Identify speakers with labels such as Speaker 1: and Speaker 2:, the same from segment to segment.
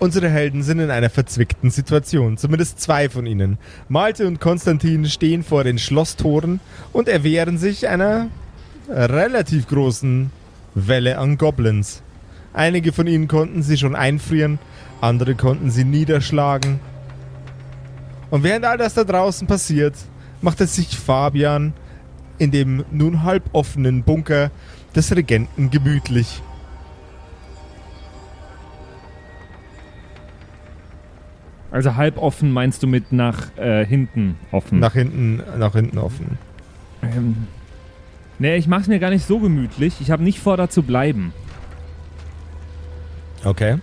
Speaker 1: Unsere Helden sind in einer verzwickten Situation, zumindest zwei von ihnen. Malte und Konstantin stehen vor den Schlosstoren und erwehren sich einer relativ großen Welle an Goblins. Einige von ihnen konnten sie schon einfrieren, andere konnten sie niederschlagen. Und während all das da draußen passiert, macht es sich Fabian in dem nun halb offenen Bunker des Regenten gemütlich.
Speaker 2: Also halb offen meinst du mit nach äh, hinten offen?
Speaker 1: Nach hinten, nach hinten offen.
Speaker 2: Ähm, nee, ich mach's mir gar nicht so gemütlich. Ich habe nicht vor, da zu bleiben.
Speaker 1: Okay.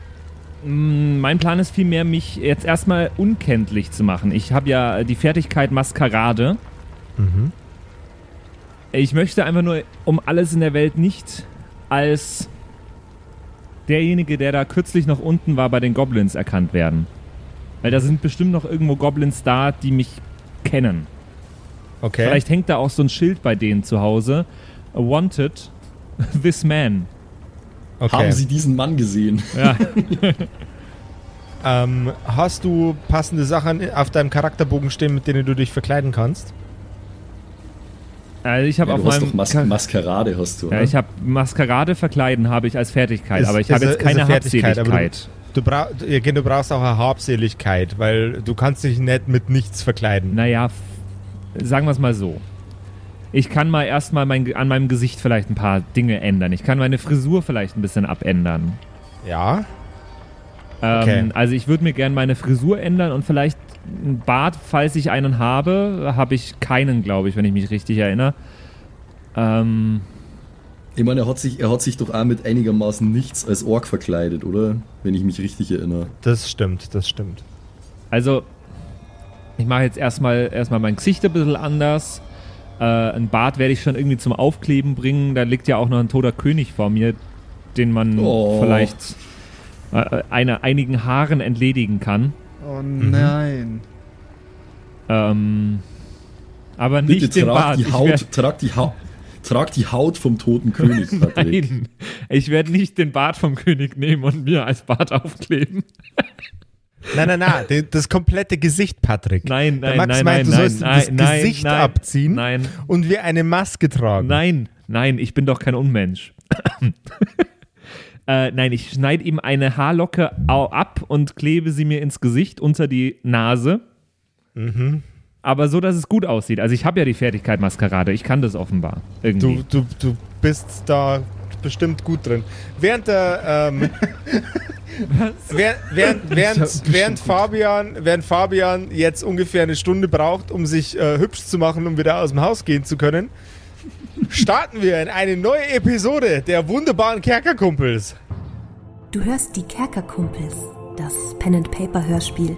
Speaker 2: Mm, Mein Plan ist vielmehr, mich jetzt erstmal unkenntlich zu machen. Ich habe ja die Fertigkeit Maskerade.
Speaker 1: Mhm.
Speaker 2: Ich möchte einfach nur um alles in der Welt nicht als derjenige, der da kürzlich noch unten war, bei den Goblins erkannt werden. Weil da sind bestimmt noch irgendwo Goblins da, die mich kennen.
Speaker 1: Okay.
Speaker 2: Vielleicht hängt da auch so ein Schild bei denen zu Hause. Wanted, this man.
Speaker 1: okay.
Speaker 3: Haben Sie diesen Mann gesehen?
Speaker 2: Ja,
Speaker 1: Ähm, hast du passende Sachen auf deinem Charakterbogen stehen, mit denen du dich verkleiden kannst?
Speaker 2: also ich habe
Speaker 3: Ja,
Speaker 2: auf
Speaker 3: du hast
Speaker 2: meinem
Speaker 3: doch Mas Maskerade, hast du.
Speaker 2: ja,
Speaker 3: oder?
Speaker 2: ich habe Maskerade verkleiden habe ich als Fertigkeit,
Speaker 1: Ist-
Speaker 2: aber ich habe jetzt keine Habseligkeit.
Speaker 1: Du, ja, du brauchst auch eine Habseligkeit, weil du kannst dich nicht mit nichts verkleiden.
Speaker 2: Naja, sagen wir es mal so. Ich kann mal erstmal mein, an meinem Gesicht vielleicht ein paar Dinge ändern. Ich kann meine Frisur vielleicht ein bisschen abändern.
Speaker 1: Ja?
Speaker 2: Ähm,
Speaker 1: Okay.
Speaker 2: Also ich würde mir gerne meine Frisur ändern und vielleicht einen Bart, falls ich einen habe, habe ich keinen, glaube ich, wenn ich mich richtig erinnere. Ähm,
Speaker 3: Ich meine, er hat, sich, er hat sich doch auch mit einigermaßen nichts als Ork verkleidet, oder? Wenn ich mich richtig erinnere.
Speaker 1: Das stimmt, das stimmt.
Speaker 2: also ich mache jetzt erstmal erstmal mein Gesicht ein bisschen anders. Äh, ein Bart werde ich schon irgendwie zum Aufkleben bringen. Da liegt ja auch noch ein toter König vor mir, den man
Speaker 3: Oh.
Speaker 2: vielleicht äh, eine, einigen Haaren entledigen kann.
Speaker 4: Oh nein.
Speaker 2: Ähm, aber
Speaker 3: Bitte
Speaker 2: nicht den
Speaker 3: trag
Speaker 2: Bart.
Speaker 3: die Haut, trag die Haut. Trag die Haut vom toten König, Patrick.
Speaker 2: Nein, ich werde nicht den Bart vom König nehmen und mir als Bart aufkleben.
Speaker 1: Nein, nein, nein, das komplette Gesicht, Patrick.
Speaker 2: Nein,
Speaker 1: Der
Speaker 2: nein,
Speaker 1: Max
Speaker 2: nein,
Speaker 1: meint,
Speaker 2: nein,
Speaker 1: du
Speaker 2: nein,
Speaker 1: sollst
Speaker 2: nein,
Speaker 1: das
Speaker 2: nein,
Speaker 1: Gesicht
Speaker 2: nein,
Speaker 1: abziehen
Speaker 2: Nein,
Speaker 1: und wir eine Maske tragen.
Speaker 2: nein, nein, ich bin doch kein Unmensch. äh, nein, ich schneide ihm eine Haarlocke au- ab und klebe sie mir ins Gesicht unter die Nase.
Speaker 1: Mhm.
Speaker 2: Aber so, dass es gut aussieht. Also ich habe ja die Fertigkeit Maskerade. Ich kann das offenbar. Irgendwie.
Speaker 1: Du, du, du bist da bestimmt gut drin. Während der, ähm, während, während, während, während,
Speaker 4: gut.
Speaker 1: Fabian, während Fabian jetzt ungefähr eine Stunde braucht, um sich äh, hübsch zu machen, um wieder aus dem Haus gehen zu können, starten wir in eine neue Episode der wunderbaren Kerkerkumpels.
Speaker 5: Du hörst die Kerkerkumpels, das Pen and Paper Hörspiel.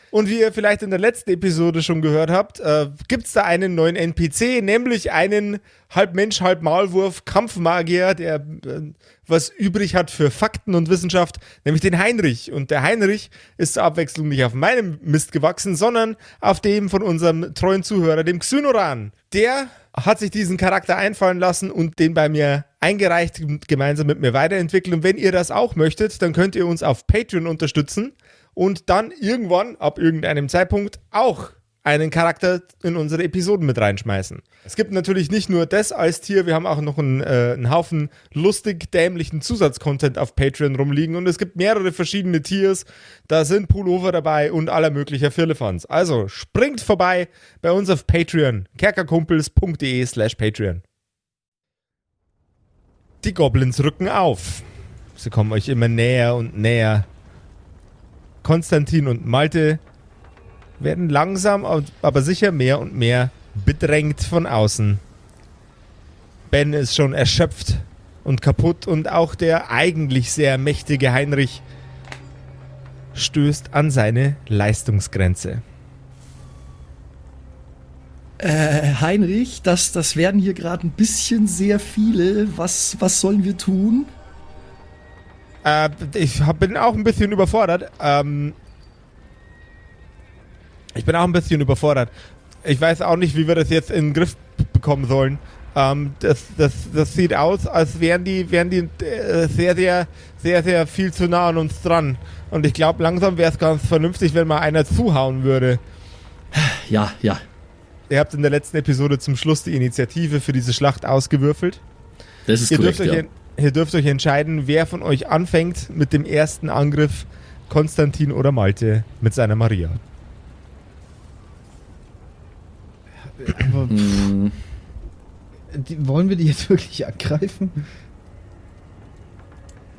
Speaker 1: Und wie ihr vielleicht in der letzten Episode schon gehört habt, äh, gibt es da einen neuen NPC, nämlich einen halb Mensch, halb Maulwurf Kampfmagier, der äh, was übrig hat für Fakten und Wissenschaft, nämlich den Heinrich. Und der Heinrich ist zur Abwechslung nicht auf meinem Mist gewachsen, sondern auf dem von unserem treuen Zuhörer, dem Xynoran. Der hat sich diesen Charakter einfallen lassen und den bei mir eingereicht, und gemeinsam mit mir weiterentwickelt. Und wenn ihr das auch möchtet, dann könnt ihr uns auf Patreon unterstützen und dann irgendwann, ab irgendeinem Zeitpunkt, auch einen Charakter in unsere Episoden mit reinschmeißen. Es gibt natürlich nicht nur das als Tier, wir haben auch noch einen, äh, einen Haufen lustig dämlichen Zusatzcontent auf Patreon rumliegen und es gibt mehrere verschiedene Tiers, da sind Pullover dabei und aller möglicher Firlefanz. Also springt vorbei bei uns auf Patreon, kerkerkumpels.de slash Patreon. Die Goblins rücken auf. Sie kommen euch immer näher und näher. Konstantin und Malte werden langsam, aber sicher mehr und mehr bedrängt von außen. Ben ist schon erschöpft und kaputt und auch der eigentlich sehr mächtige Heinrich stößt an seine Leistungsgrenze.
Speaker 3: Äh, Heinrich, das, das werden hier gerade ein bisschen sehr viele. Was, was sollen wir tun?
Speaker 1: Äh, ich hab, bin auch ein bisschen überfordert. Ähm, ich bin auch ein bisschen überfordert. Ich weiß auch nicht, wie wir das jetzt in den Griff bekommen sollen. Ähm, das, das, das sieht aus, als wären die, wären die äh, sehr, sehr, sehr, sehr viel zu nah an uns dran. Und ich glaube, langsam wäre es ganz vernünftig, wenn mal einer zuhauen würde.
Speaker 3: Ja, ja.
Speaker 1: Ihr habt in der letzten Episode zum Schluss die Initiative für diese Schlacht ausgewürfelt.
Speaker 3: Das ist
Speaker 1: Ihr
Speaker 3: korrekt,
Speaker 1: dürft, euch,
Speaker 3: ja.
Speaker 1: Ihr dürft euch entscheiden, wer von euch anfängt mit dem ersten Angriff. Konstantin oder Malte mit seiner Maria.
Speaker 4: Aber
Speaker 3: Hm,
Speaker 4: die, wollen wir die jetzt wirklich angreifen?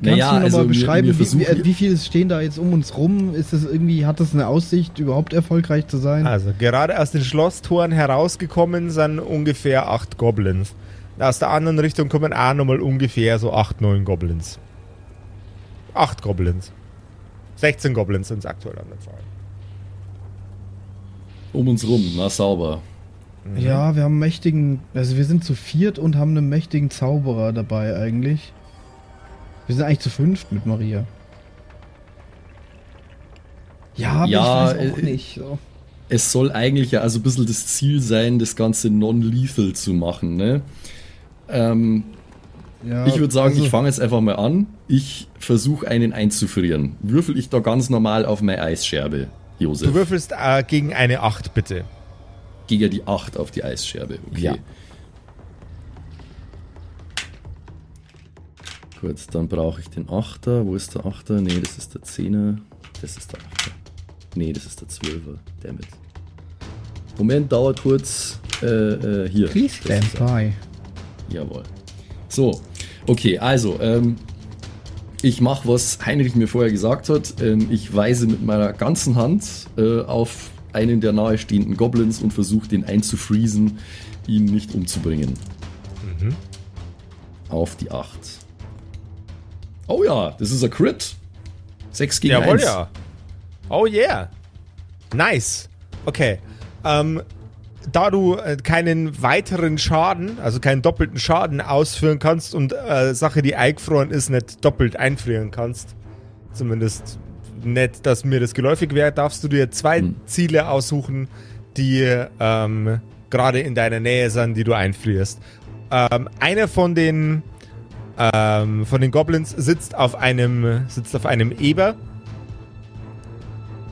Speaker 4: Kannst
Speaker 3: Naja,
Speaker 4: du nochmal
Speaker 3: also wir-
Speaker 4: beschreiben,
Speaker 3: wir
Speaker 4: wie,
Speaker 3: versuchen-
Speaker 4: wie, wie viele stehen da jetzt um uns rum? Ist das irgendwie, hat das eine Aussicht, überhaupt erfolgreich zu sein?
Speaker 1: Also, gerade aus den Schlosstoren herausgekommen sind ungefähr acht Goblins. Aus der anderen Richtung kommen auch nochmal ungefähr so acht, neun Goblins. Acht Goblins. 16 Goblins sind es aktuell an der Zahl.
Speaker 3: um uns rum, na sauber.
Speaker 4: Ja, wir haben einen mächtigen, also wir sind zu viert und haben einen mächtigen Zauberer dabei eigentlich. Wir sind eigentlich zu fünft mit Maria. Ja, aber
Speaker 3: Ja,
Speaker 4: ich weiß auch
Speaker 3: äh,
Speaker 4: nicht. So.
Speaker 3: Es soll eigentlich ja also ein bisschen das Ziel sein, das Ganze non-lethal zu machen, ne? Ähm,
Speaker 4: Ja,
Speaker 3: ich würde sagen,
Speaker 4: also-
Speaker 3: ich fange jetzt einfach mal an. Ich versuche einen einzufrieren. Würfel ich da ganz normal auf meine Eisscherbe, Josef?
Speaker 1: Du würfelst äh, gegen eine 8, bitte.
Speaker 3: Gegen die 8 auf die Eisscherbe, okay.
Speaker 1: Ja.
Speaker 3: Gut, dann brauche ich den 8er. Wo ist der 8er? Nee, das ist der 10er. Das ist der 8er. Nee, das ist der 12er. Dammit. Moment, dauert kurz. Äh, äh, hier.
Speaker 4: Please stand
Speaker 3: er.
Speaker 4: by.
Speaker 3: Jawohl. So, okay, also, ähm, ich mache, was Heinrich mir vorher gesagt hat. Ähm, ich weise mit meiner ganzen Hand äh, auf einen der nahestehenden Goblins und versuche den einzufriesen, ihn nicht umzubringen. Auf die 8. Oh ja, das ist ein Crit. 6 gegen
Speaker 1: Jawohl,
Speaker 3: 1.
Speaker 1: ja. Oh yeah. Nice. Okay. Ähm, da du äh, keinen weiteren Schaden, also keinen doppelten Schaden ausführen kannst und äh, Sache, die eingefroren ist, nicht doppelt einfrieren kannst, zumindest nicht, dass mir das geläufig wäre, darfst du dir zwei
Speaker 3: Hm.
Speaker 1: Ziele aussuchen, die ähm, gerade in deiner Nähe sind, die du einfrierst. Ähm, einer von den ähm, von den Goblins sitzt auf einem sitzt auf einem Eber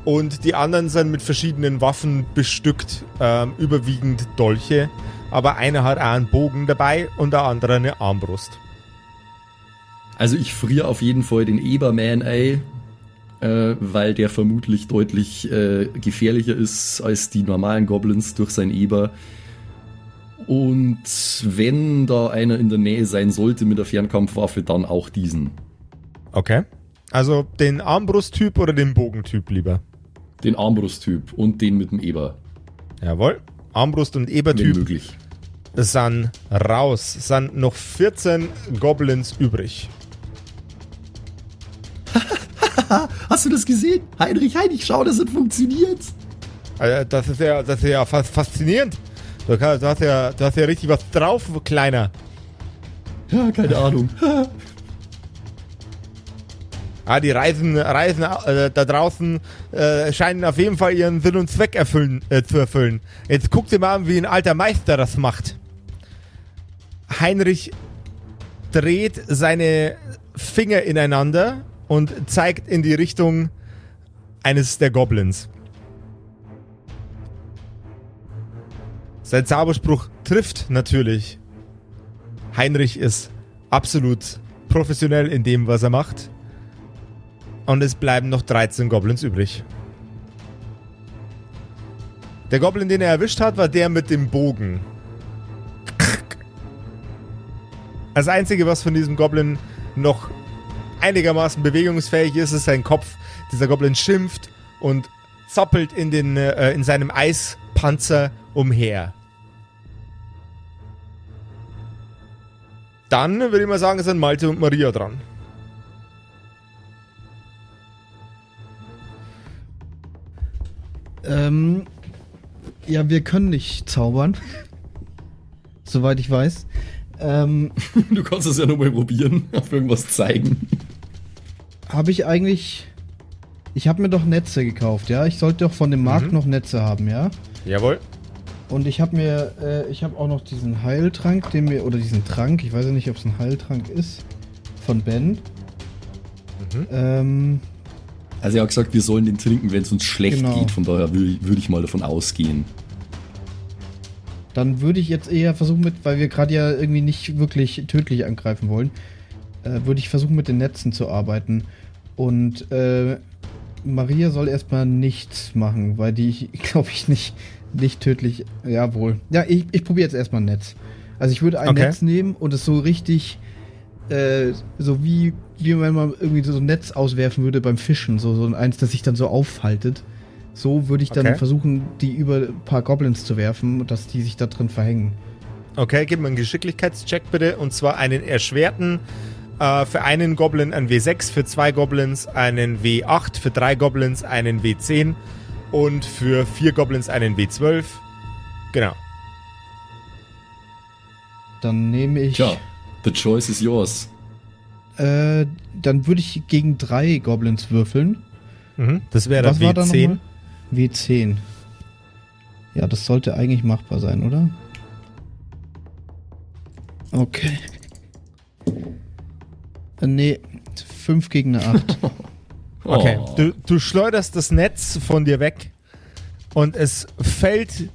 Speaker 1: und die anderen sind mit verschiedenen Waffen bestückt, ähm, überwiegend Dolche, aber einer hat auch einen Bogen dabei und der andere eine Armbrust.
Speaker 3: Also ich friere auf jeden Fall den Eberman ein, äh, weil der vermutlich deutlich äh, gefährlicher ist als die normalen Goblins durch sein Eber. Und wenn da einer in der Nähe sein sollte mit der Fernkampfwaffe, dann auch diesen.
Speaker 1: Okay. Also den Armbrusttyp oder den Bogentyp lieber.
Speaker 3: Den Armbrusttyp und den mit dem Eber,
Speaker 1: Jawohl. Armbrust und Ebertyp
Speaker 3: möglich.
Speaker 1: sind raus. Sind noch 14 Goblins übrig.
Speaker 3: Hast du das gesehen? Heinrich, Heinrich, schau, das hat funktioniert.
Speaker 1: Also das ist ja, das ist ja fast faszinierend. Du, kannst, du, hast ja, du hast ja richtig was drauf, Kleiner.
Speaker 3: Ja, keine Ahnung.
Speaker 1: Ah, die Reisen, Reisen äh, da draußen äh, scheinen auf jeden Fall ihren Sinn und Zweck erfüllen, äh, zu erfüllen. Jetzt guck dir mal an, wie ein alter Meister das macht. Heinrich dreht seine Finger ineinander und zeigt in die Richtung eines der Goblins. Sein Zauberspruch trifft natürlich. Heinrich ist absolut professionell in dem, was er macht. Und es bleiben noch 13 Goblins übrig. Der Goblin, den er erwischt hat, war der mit dem Bogen. Das Einzige, was von diesem Goblin noch einigermaßen bewegungsfähig ist, ist sein Kopf. Dieser Goblin schimpft und zappelt in, den, äh, in seinem Eispanzer umher. Dann würde ich mal sagen, sind Malte und Maria dran.
Speaker 4: Ähm, Ja, wir können nicht zaubern. Soweit ich weiß. Ähm,
Speaker 3: Du kannst es ja nur mal probieren, auf irgendwas zeigen.
Speaker 4: habe ich eigentlich. Ich habe mir doch Netze gekauft, ja? Ich sollte doch von dem Markt
Speaker 1: Mhm.
Speaker 4: noch Netze haben, ja?
Speaker 1: Jawohl.
Speaker 4: Und ich habe mir, äh, ich habe auch noch diesen Heiltrank, den mir, oder diesen Trank, ich weiß ja nicht, ob es ein Heiltrank ist, von Ben.
Speaker 1: Mhm.
Speaker 4: Ähm,
Speaker 3: Also er hat gesagt, wir sollen den trinken, wenn es uns schlecht
Speaker 4: Genau.
Speaker 3: geht. Von daher würde ich, würd ich mal davon ausgehen.
Speaker 4: dann würde ich jetzt eher versuchen mit, weil wir gerade ja irgendwie nicht wirklich tödlich angreifen wollen, äh, würde ich versuchen mit den Netzen zu arbeiten. Und äh, Maria soll erstmal nichts machen, weil die, glaube ich, nicht, nicht tödlich. Jawohl. Ja, ich, ich probiere jetzt erstmal ein Netz. Also ich würde ein
Speaker 1: Okay.
Speaker 4: Netz nehmen und es so richtig, äh, so wie, wie wenn man irgendwie so ein Netz auswerfen würde beim Fischen, so, so eins, das sich dann so auffaltet. So würde ich dann
Speaker 1: Okay.
Speaker 4: versuchen, die über ein paar Goblins zu werfen, dass die sich da drin verhängen.
Speaker 1: Okay, gib mir einen Geschicklichkeitscheck bitte. Und zwar einen erschwerten. Äh, für einen Goblin ein W6, für zwei Goblins einen W8, für drei Goblins einen W10 und für vier Goblins einen W12. Genau.
Speaker 4: Dann nehme ich.
Speaker 3: Tja, the choice is yours.
Speaker 4: Äh, dann würde ich gegen drei Goblins würfeln.
Speaker 1: Mhm. Das wäre
Speaker 4: Was war da
Speaker 1: W10.
Speaker 4: nochmal? W10. Ja, das sollte eigentlich machbar sein, oder? Okay. Äh, nee, 5 gegen eine 8.
Speaker 1: Okay,
Speaker 3: Oh.
Speaker 1: du, du schleuderst das Netz von dir weg und es fällt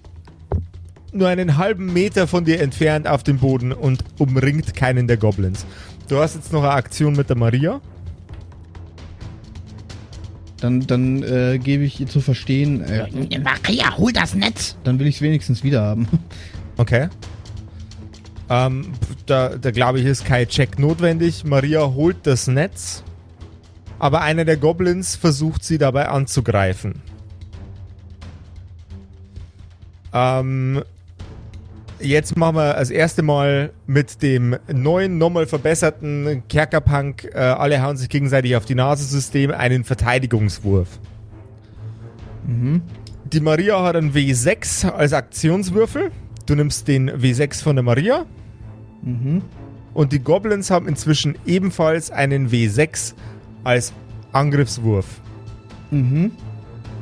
Speaker 1: nur einen halben Meter von dir entfernt auf den Boden und umringt keinen der Goblins. Du hast jetzt noch eine Aktion mit der Maria.
Speaker 4: Dann, dann äh, gebe ich ihr zu verstehen, äh,
Speaker 6: Maria, hol das Netz.
Speaker 4: dann will ich es wenigstens wieder haben.
Speaker 1: Okay. Ähm, da, da glaube ich, ist kein Check notwendig. Maria holt das Netz, aber einer der Goblins versucht sie dabei anzugreifen. Ähm, jetzt machen wir das erste Mal mit dem neuen, nochmal verbesserten Kerkerpunk, äh, alle hauen sich gegenseitig auf die Nase-System, einen Verteidigungswurf.
Speaker 4: Mhm.
Speaker 1: Die Maria hat einen W6 als Aktionswürfel. Du nimmst den W6 von der Maria.
Speaker 4: Mhm.
Speaker 1: Und die Goblins haben inzwischen ebenfalls einen W6 als Angriffswurf.
Speaker 4: Mhm.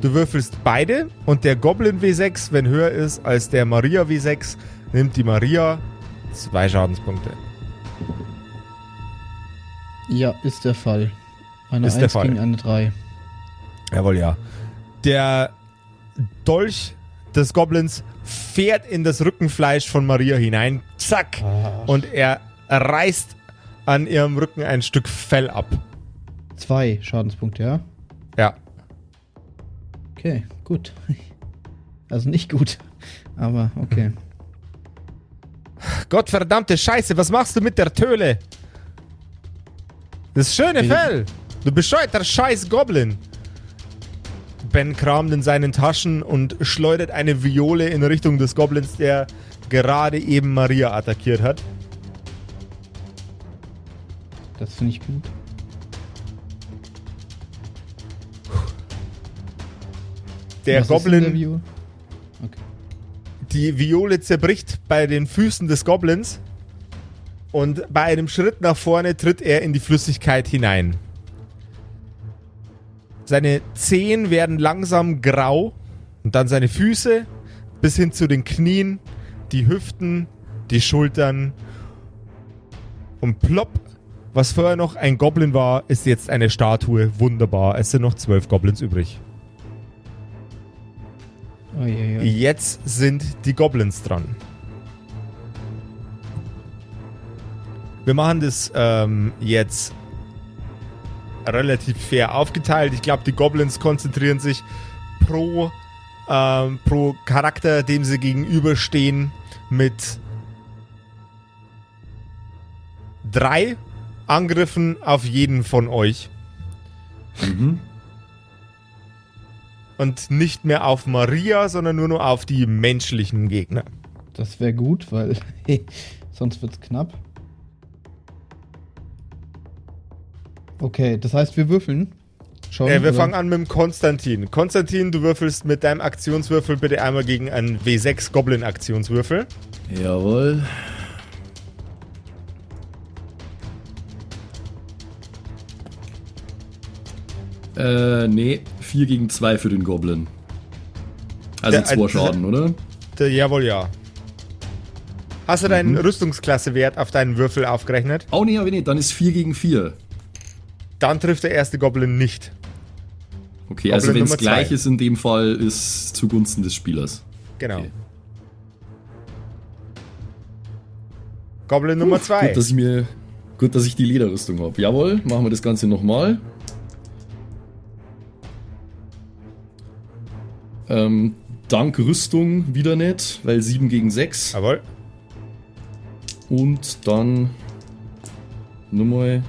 Speaker 1: Du würfelst beide und der Goblin W6, wenn höher ist als der Maria W6, nimmt die Maria zwei Schadenspunkte.
Speaker 4: Ja, ist der Fall. Eine
Speaker 1: Ist der
Speaker 4: 1
Speaker 1: Fall.
Speaker 4: gegen eine 3.
Speaker 1: Jawohl, ja. Der Dolch des Goblins fährt in das Rückenfleisch von Maria hinein. Zack! Und er reißt an ihrem Rücken ein Stück Fell ab.
Speaker 4: Zwei Schadenspunkte, ja?
Speaker 1: Ja.
Speaker 4: Okay, gut. Also nicht gut, aber okay.
Speaker 1: Gottverdammte Scheiße, was machst du mit der Töle? Das schöne
Speaker 4: Wie-
Speaker 1: Fell. Du bescheuerter scheiß Goblin. Ben kramt in seinen Taschen und schleudert eine Viole in Richtung des Goblins, der gerade eben Maria attackiert hat.
Speaker 4: Das finde ich gut.
Speaker 1: Der
Speaker 4: Was
Speaker 1: Goblin?
Speaker 4: Okay.
Speaker 1: Die Viole zerbricht bei den Füßen des Goblins und bei einem Schritt nach vorne tritt er in die Flüssigkeit hinein. Seine Zehen werden langsam grau und dann seine Füße bis hin zu den Knien, die Hüften, die Schultern und plopp, was vorher noch ein Goblin war, ist jetzt eine Statue. Wunderbar. Es sind noch zwölf Goblins übrig.
Speaker 4: Oh, je, je.
Speaker 1: Jetzt sind die Goblins dran. Wir machen das ähm, jetzt relativ fair aufgeteilt. Ich glaube, die Goblins konzentrieren sich pro, ähm, pro Charakter, dem sie gegenüberstehen, mit drei Angriffen auf jeden von euch.
Speaker 3: Mhm.
Speaker 1: Und nicht mehr auf Maria, sondern nur noch auf die menschlichen Gegner.
Speaker 4: Das wäre gut, weil sonst wird's knapp. Okay, das heißt, wir würfeln. schon?
Speaker 1: Äh, wir
Speaker 4: oder?
Speaker 1: fangen an mit dem Konstantin. Konstantin, du würfelst mit deinem Aktionswürfel bitte einmal gegen einen W6 Goblin-Aktionswürfel.
Speaker 3: Jawohl. Äh, nee, 4 gegen 2 für den Goblin. Also
Speaker 1: Der-
Speaker 3: 2
Speaker 1: äh,
Speaker 3: Schaden, oder?
Speaker 1: Der, jawohl, ja. Hast du deinen
Speaker 3: Mhm.
Speaker 1: Rüstungsklassewert auf deinen Würfel aufgerechnet?
Speaker 3: Oh nee, aber nee, dann ist 4 gegen 4.
Speaker 1: Dann trifft der erste Goblin nicht.
Speaker 3: Okay, also
Speaker 1: Goblin
Speaker 3: wenn es gleich
Speaker 1: zwei.
Speaker 3: ist in dem Fall, ist zugunsten des Spielers.
Speaker 1: Genau.
Speaker 3: Okay.
Speaker 1: Goblin Nummer
Speaker 3: Gut,
Speaker 1: 2.
Speaker 3: dass ich mir, gut, dass ich die Lederrüstung habe. Jawohl, machen wir das Ganze nochmal. Ähm, dank Rüstung wieder nicht, weil 7 gegen 6.
Speaker 1: Jawohl.
Speaker 3: Und dann nochmal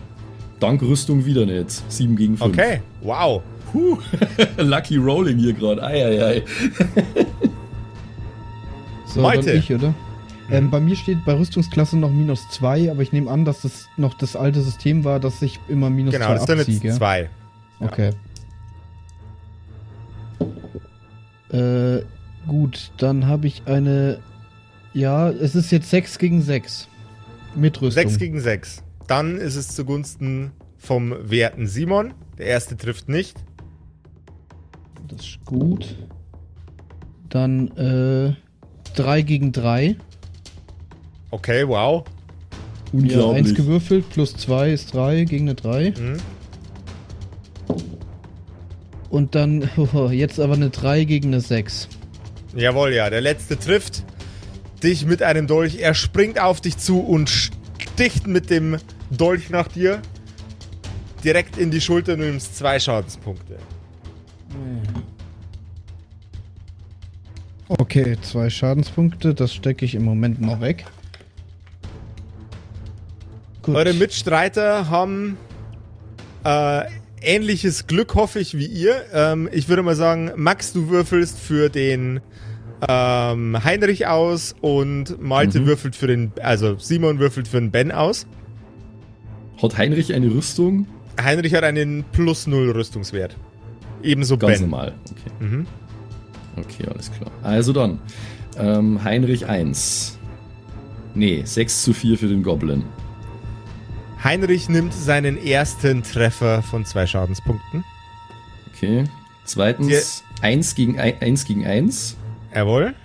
Speaker 3: dank Rüstung wieder nicht. 7 gegen 5.
Speaker 1: Okay. Wow.
Speaker 3: Puh. Lucky Rolling hier gerade. Eieiei.
Speaker 4: So, dann ich, oder? Ähm, bei mir steht bei Rüstungsklasse noch minus 2, aber ich nehme an, dass das noch das alte System war, dass ich immer minus 2
Speaker 1: Genau, das ist dann jetzt
Speaker 4: gell?
Speaker 1: 2.
Speaker 4: Okay. Äh, gut, dann habe ich eine. Ja, es ist jetzt 6 gegen 6. Mit Rüstung.
Speaker 1: 6 gegen 6. Dann ist es zugunsten vom werten Simon. Der erste trifft nicht.
Speaker 4: Das ist gut. Dann äh, 3 gegen 3.
Speaker 1: Okay, wow.
Speaker 4: Ja, 1
Speaker 3: Unglaublich.
Speaker 4: gewürfelt, plus 2 ist 3 gegen eine 3.
Speaker 1: Mhm.
Speaker 4: Und dann jetzt aber eine 3 gegen eine 6.
Speaker 1: Jawohl, ja. Der letzte trifft dich mit einem Dolch. Er springt auf dich zu und sticht mit dem Dolch nach dir. Direkt in die Schulter. Du nimmst zwei Schadenspunkte.
Speaker 4: Okay, zwei Schadenspunkte, das stecke ich im Moment mal weg. Gut.
Speaker 1: Eure Mitstreiter haben äh, ähnliches Glück, hoffe ich, wie ihr. Ähm, ich würde mal sagen, Max, du würfelst für den ähm, Heinrich aus und Malte
Speaker 3: Mhm.
Speaker 1: würfelt für den, also Simon würfelt für den Ben aus.
Speaker 3: Hat Heinrich eine Rüstung?
Speaker 1: Heinrich hat einen plus null Rüstungswert. Ebenso
Speaker 3: Ganz
Speaker 1: Ben.
Speaker 3: normal. Okay.
Speaker 1: Mhm.
Speaker 3: Okay, alles klar. Also dann. Ähm, Heinrich 1. Nee, 6 zu 4 für den Goblin.
Speaker 1: Heinrich nimmt seinen ersten Treffer von zwei Schadenspunkten.
Speaker 3: Okay. Zweitens, 1 gegen 1 gegen 1.
Speaker 1: Jawohl.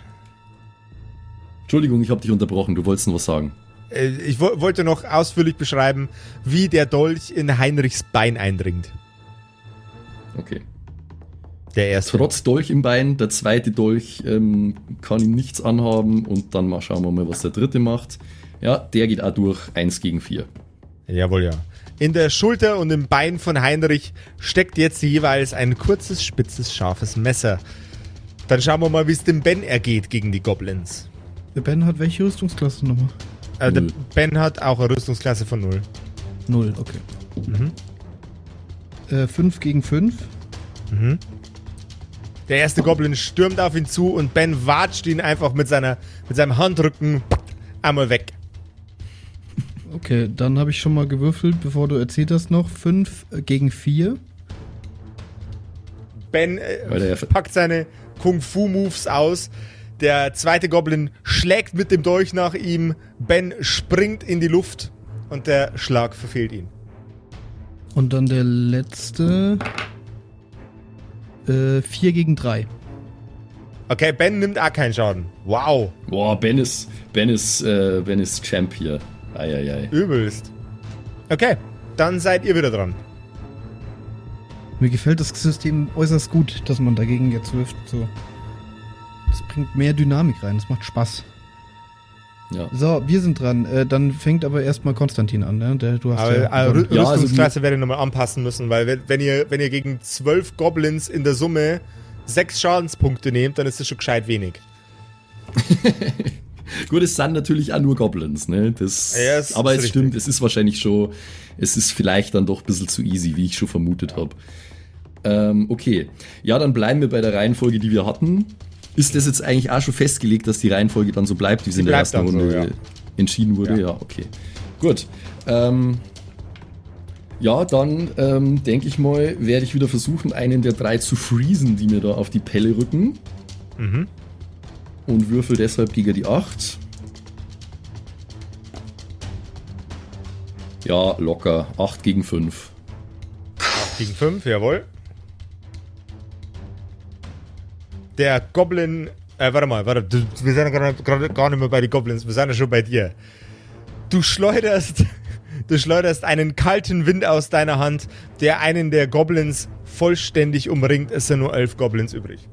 Speaker 3: Entschuldigung, ich habe dich unterbrochen. Du wolltest noch was sagen.
Speaker 1: Äh, Ich wo wollte noch ausführlich beschreiben, wie der Dolch in Heinrichs Bein eindringt.
Speaker 3: Okay.
Speaker 1: Der erste.
Speaker 3: Trotz Dolch im Bein, der zweite Dolch ähm, kann ihm nichts anhaben und dann mal schauen wir mal, was der dritte macht. Ja, der geht auch durch 1 gegen 4.
Speaker 1: Jawohl, ja. In der Schulter und im Bein von Heinrich steckt jetzt jeweils ein kurzes, spitzes, scharfes Messer. Dann schauen wir mal, wie es dem Ben ergeht gegen die Goblins.
Speaker 4: Der Ben hat welche Rüstungsklasse nochmal?
Speaker 1: Äh, der. Ben hat auch eine Rüstungsklasse von 0.
Speaker 4: Null, okay.
Speaker 1: Mhm.
Speaker 4: Äh, 5 gegen 5.
Speaker 1: Mhm. Der erste Goblin stürmt auf ihn zu und Ben watscht ihn einfach mit, seiner, mit seinem Handrücken einmal weg.
Speaker 4: Okay, dann habe ich schon mal gewürfelt, bevor du erzählt hast noch. 5 gegen 4.
Speaker 1: Ben äh, packt seine Kung-Fu-Moves aus. Der zweite Goblin schlägt mit dem Dolch nach ihm. Ben springt in die Luft und der Schlag verfehlt ihn.
Speaker 4: Und dann der letzte. 4 gegen 3.
Speaker 1: Okay, Ben nimmt auch keinen Schaden. Wow,
Speaker 3: Boah, Ben ist, Ben ist, äh, Ben ist Champ hier. Eieiei.
Speaker 1: übelst. Okay, dann seid ihr wieder dran.
Speaker 4: Mir gefällt das System äußerst gut, dass man dagegen jetzt wirft. So. Das bringt mehr Dynamik rein, das macht Spaß.
Speaker 3: Ja.
Speaker 4: So, wir sind dran. Äh, dann fängt aber erstmal Konstantin an, ne? Der, du hast
Speaker 1: Aber
Speaker 4: ja,
Speaker 1: äh, Rü-
Speaker 3: Ja, also
Speaker 1: Rüstungsklasse werde ich nochmal anpassen müssen, weil wenn, wenn, ihr, wenn ihr gegen zwölf Goblins in der Summe sechs Schadenspunkte nehmt, dann ist das schon gescheit wenig.
Speaker 3: Gut, es sind natürlich auch nur Goblins, ne? Das,
Speaker 1: Ja, es
Speaker 3: aber es stimmt, es ist wahrscheinlich schon, es ist vielleicht dann doch ein bisschen zu easy, wie ich schon vermutet habe. Ähm, okay. Ja, dann bleiben wir bei der Reihenfolge, die wir hatten. Ist das jetzt eigentlich auch schon festgelegt, dass die Reihenfolge dann so bleibt, wie sie in der ersten
Speaker 1: dann so,
Speaker 3: Runde
Speaker 1: ja.
Speaker 3: entschieden wurde?
Speaker 1: Ja.
Speaker 3: Ja, okay. Gut. Ähm, Ja, dann ähm, denke ich mal, werde ich wieder versuchen, einen der drei zu freezen, die mir da auf die Pelle rücken.
Speaker 1: Mhm.
Speaker 3: Und würfel deshalb gegen die 8. Ja, locker. 8 gegen 5.
Speaker 1: Gegen 5, jawohl. Der Goblin. Äh, warte mal, warte. Wir sind gerade gar nicht mehr bei den Goblins, wir sind ja schon bei dir. Du schleuderst. Du schleuderst einen kalten Wind aus deiner Hand, der einen der Goblins vollständig umringt. Es sind nur elf Goblins übrig.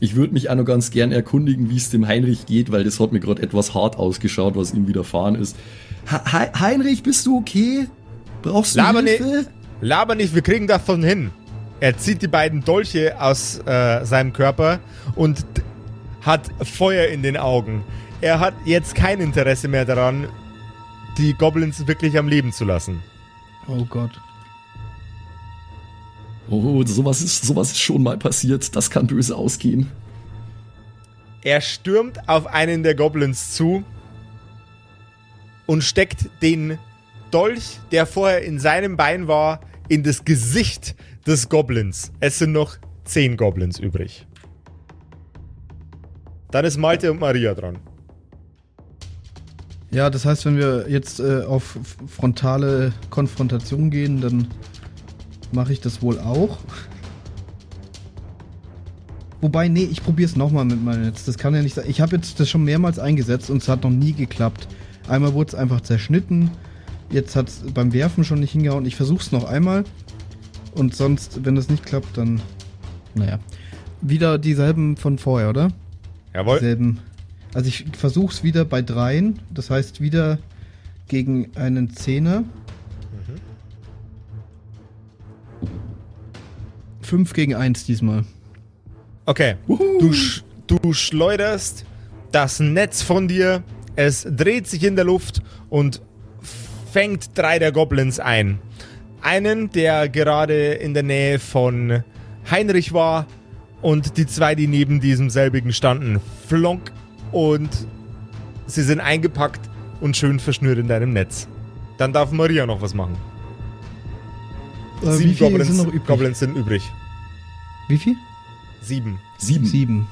Speaker 3: Ich würde mich auch noch ganz gern erkundigen, wie es dem Heinrich geht, weil das hat mir gerade etwas hart ausgeschaut, was ihm widerfahren ist. Ha Hei- Heinrich, bist du okay? Brauchst du
Speaker 1: Laber
Speaker 3: Hilfe?
Speaker 1: nicht, laber nicht, wir kriegen davon hin. Er zieht die beiden Dolche aus äh, seinem Körper und hat Feuer in den Augen. Er hat jetzt kein Interesse mehr daran, die Goblins wirklich am Leben zu lassen.
Speaker 4: Oh Gott.
Speaker 3: Oh, sowas ist, sowas ist schon mal passiert. Das kann böse ausgehen.
Speaker 1: Er stürmt auf einen der Goblins zu und steckt den Dolch, der vorher in seinem Bein war, in das Gesicht des Goblins. Es sind noch zehn Goblins übrig. Dann ist Malte und Maria dran.
Speaker 4: Ja, das heißt, wenn wir jetzt äh, auf frontale Konfrontation gehen, dann mache ich das wohl auch. Wobei, nee, ich probiere es nochmal mit meinem Netz. Das kann ja nicht sein. Ich habe jetzt das schon mehrmals eingesetzt und es hat noch nie geklappt. Einmal wurde es einfach zerschnitten. Jetzt hat es beim Werfen schon nicht hingehauen. Ich versuche es noch einmal. Und sonst, wenn das nicht klappt, dann. Naja. Wieder dieselben von vorher, oder?
Speaker 1: Jawohl.
Speaker 4: Dieselben. Also ich versuche es wieder bei dreien. Das heißt wieder gegen einen Zehner. Fünf gegen eins diesmal.
Speaker 1: Okay. Du, sch du schleuderst das Netz von dir. Es dreht sich in der Luft und fängt drei der Goblins ein. Einen, der gerade in der Nähe von Heinrich war und die zwei, die neben diesem selbigen standen. Flonk und sie sind eingepackt und schön verschnürt in deinem Netz. Dann darf Maria noch was machen.
Speaker 4: Äh,
Speaker 1: Sieben
Speaker 4: wie viele
Speaker 1: Goblins,
Speaker 4: sind?
Speaker 1: Goblins sind übrig.
Speaker 4: Wie viel?
Speaker 1: Sieben.
Speaker 3: Sieben.
Speaker 4: Sieben.